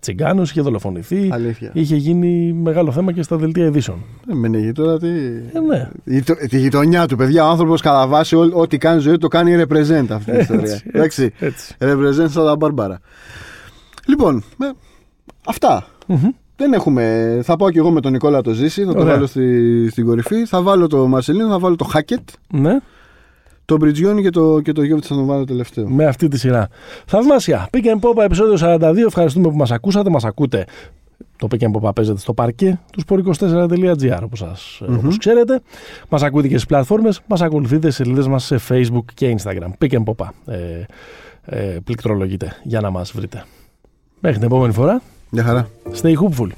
Τσιγκάνος, είχε δολοφονηθεί. Αλήθεια. Είχε γίνει μεγάλο θέμα και στα δελτία ειδήσεων. Ε, με νεγεί τώρα τι. Ε, ναι. Η, το- τη γειτονιά του, παιδιά. Ο άνθρωπος κατά βάση ό- ό,τι κάνει ζωή του το κάνει represent αυτή την ιστορία. Έτσι, Εντάξει. Έτσι. Represent σαν τα Μπάρμπαρα. Λοιπόν, ε, αυτά. Μμμ. Δεν έχουμε. Θα πάω κι εγώ με τον Νικόλα το ζήσει, θα το Ωραία. βάλω στη, στην κορυφή. Θα βάλω το Μαρσελίνο, θα βάλω το Χάκετ. Ναι, Το Μπριτζιόνι και το, και το Γιώβιτ θα τον βάλω τελευταίο. με αυτή τη σειρά. Θαυμάσια. Pick and Pop επεισόδιο 42. Ευχαριστούμε που μας ακούσατε. Μας ακούτε. Το Pick and Pop παίζεται στο παρκέ του sport24.gr όπως σας, Μμμ. όπως ξέρετε. Μας ακούτε και στις πλατφόρμες. Μας ακολουθείτε σε σελίδες μας σε Facebook και Instagram. Pick and Pop. Ε, ε, πληκτρολογείτε για να μας βρείτε. Μέχρι την επόμενη φορά. Γεια χαρά. Stay hopeful.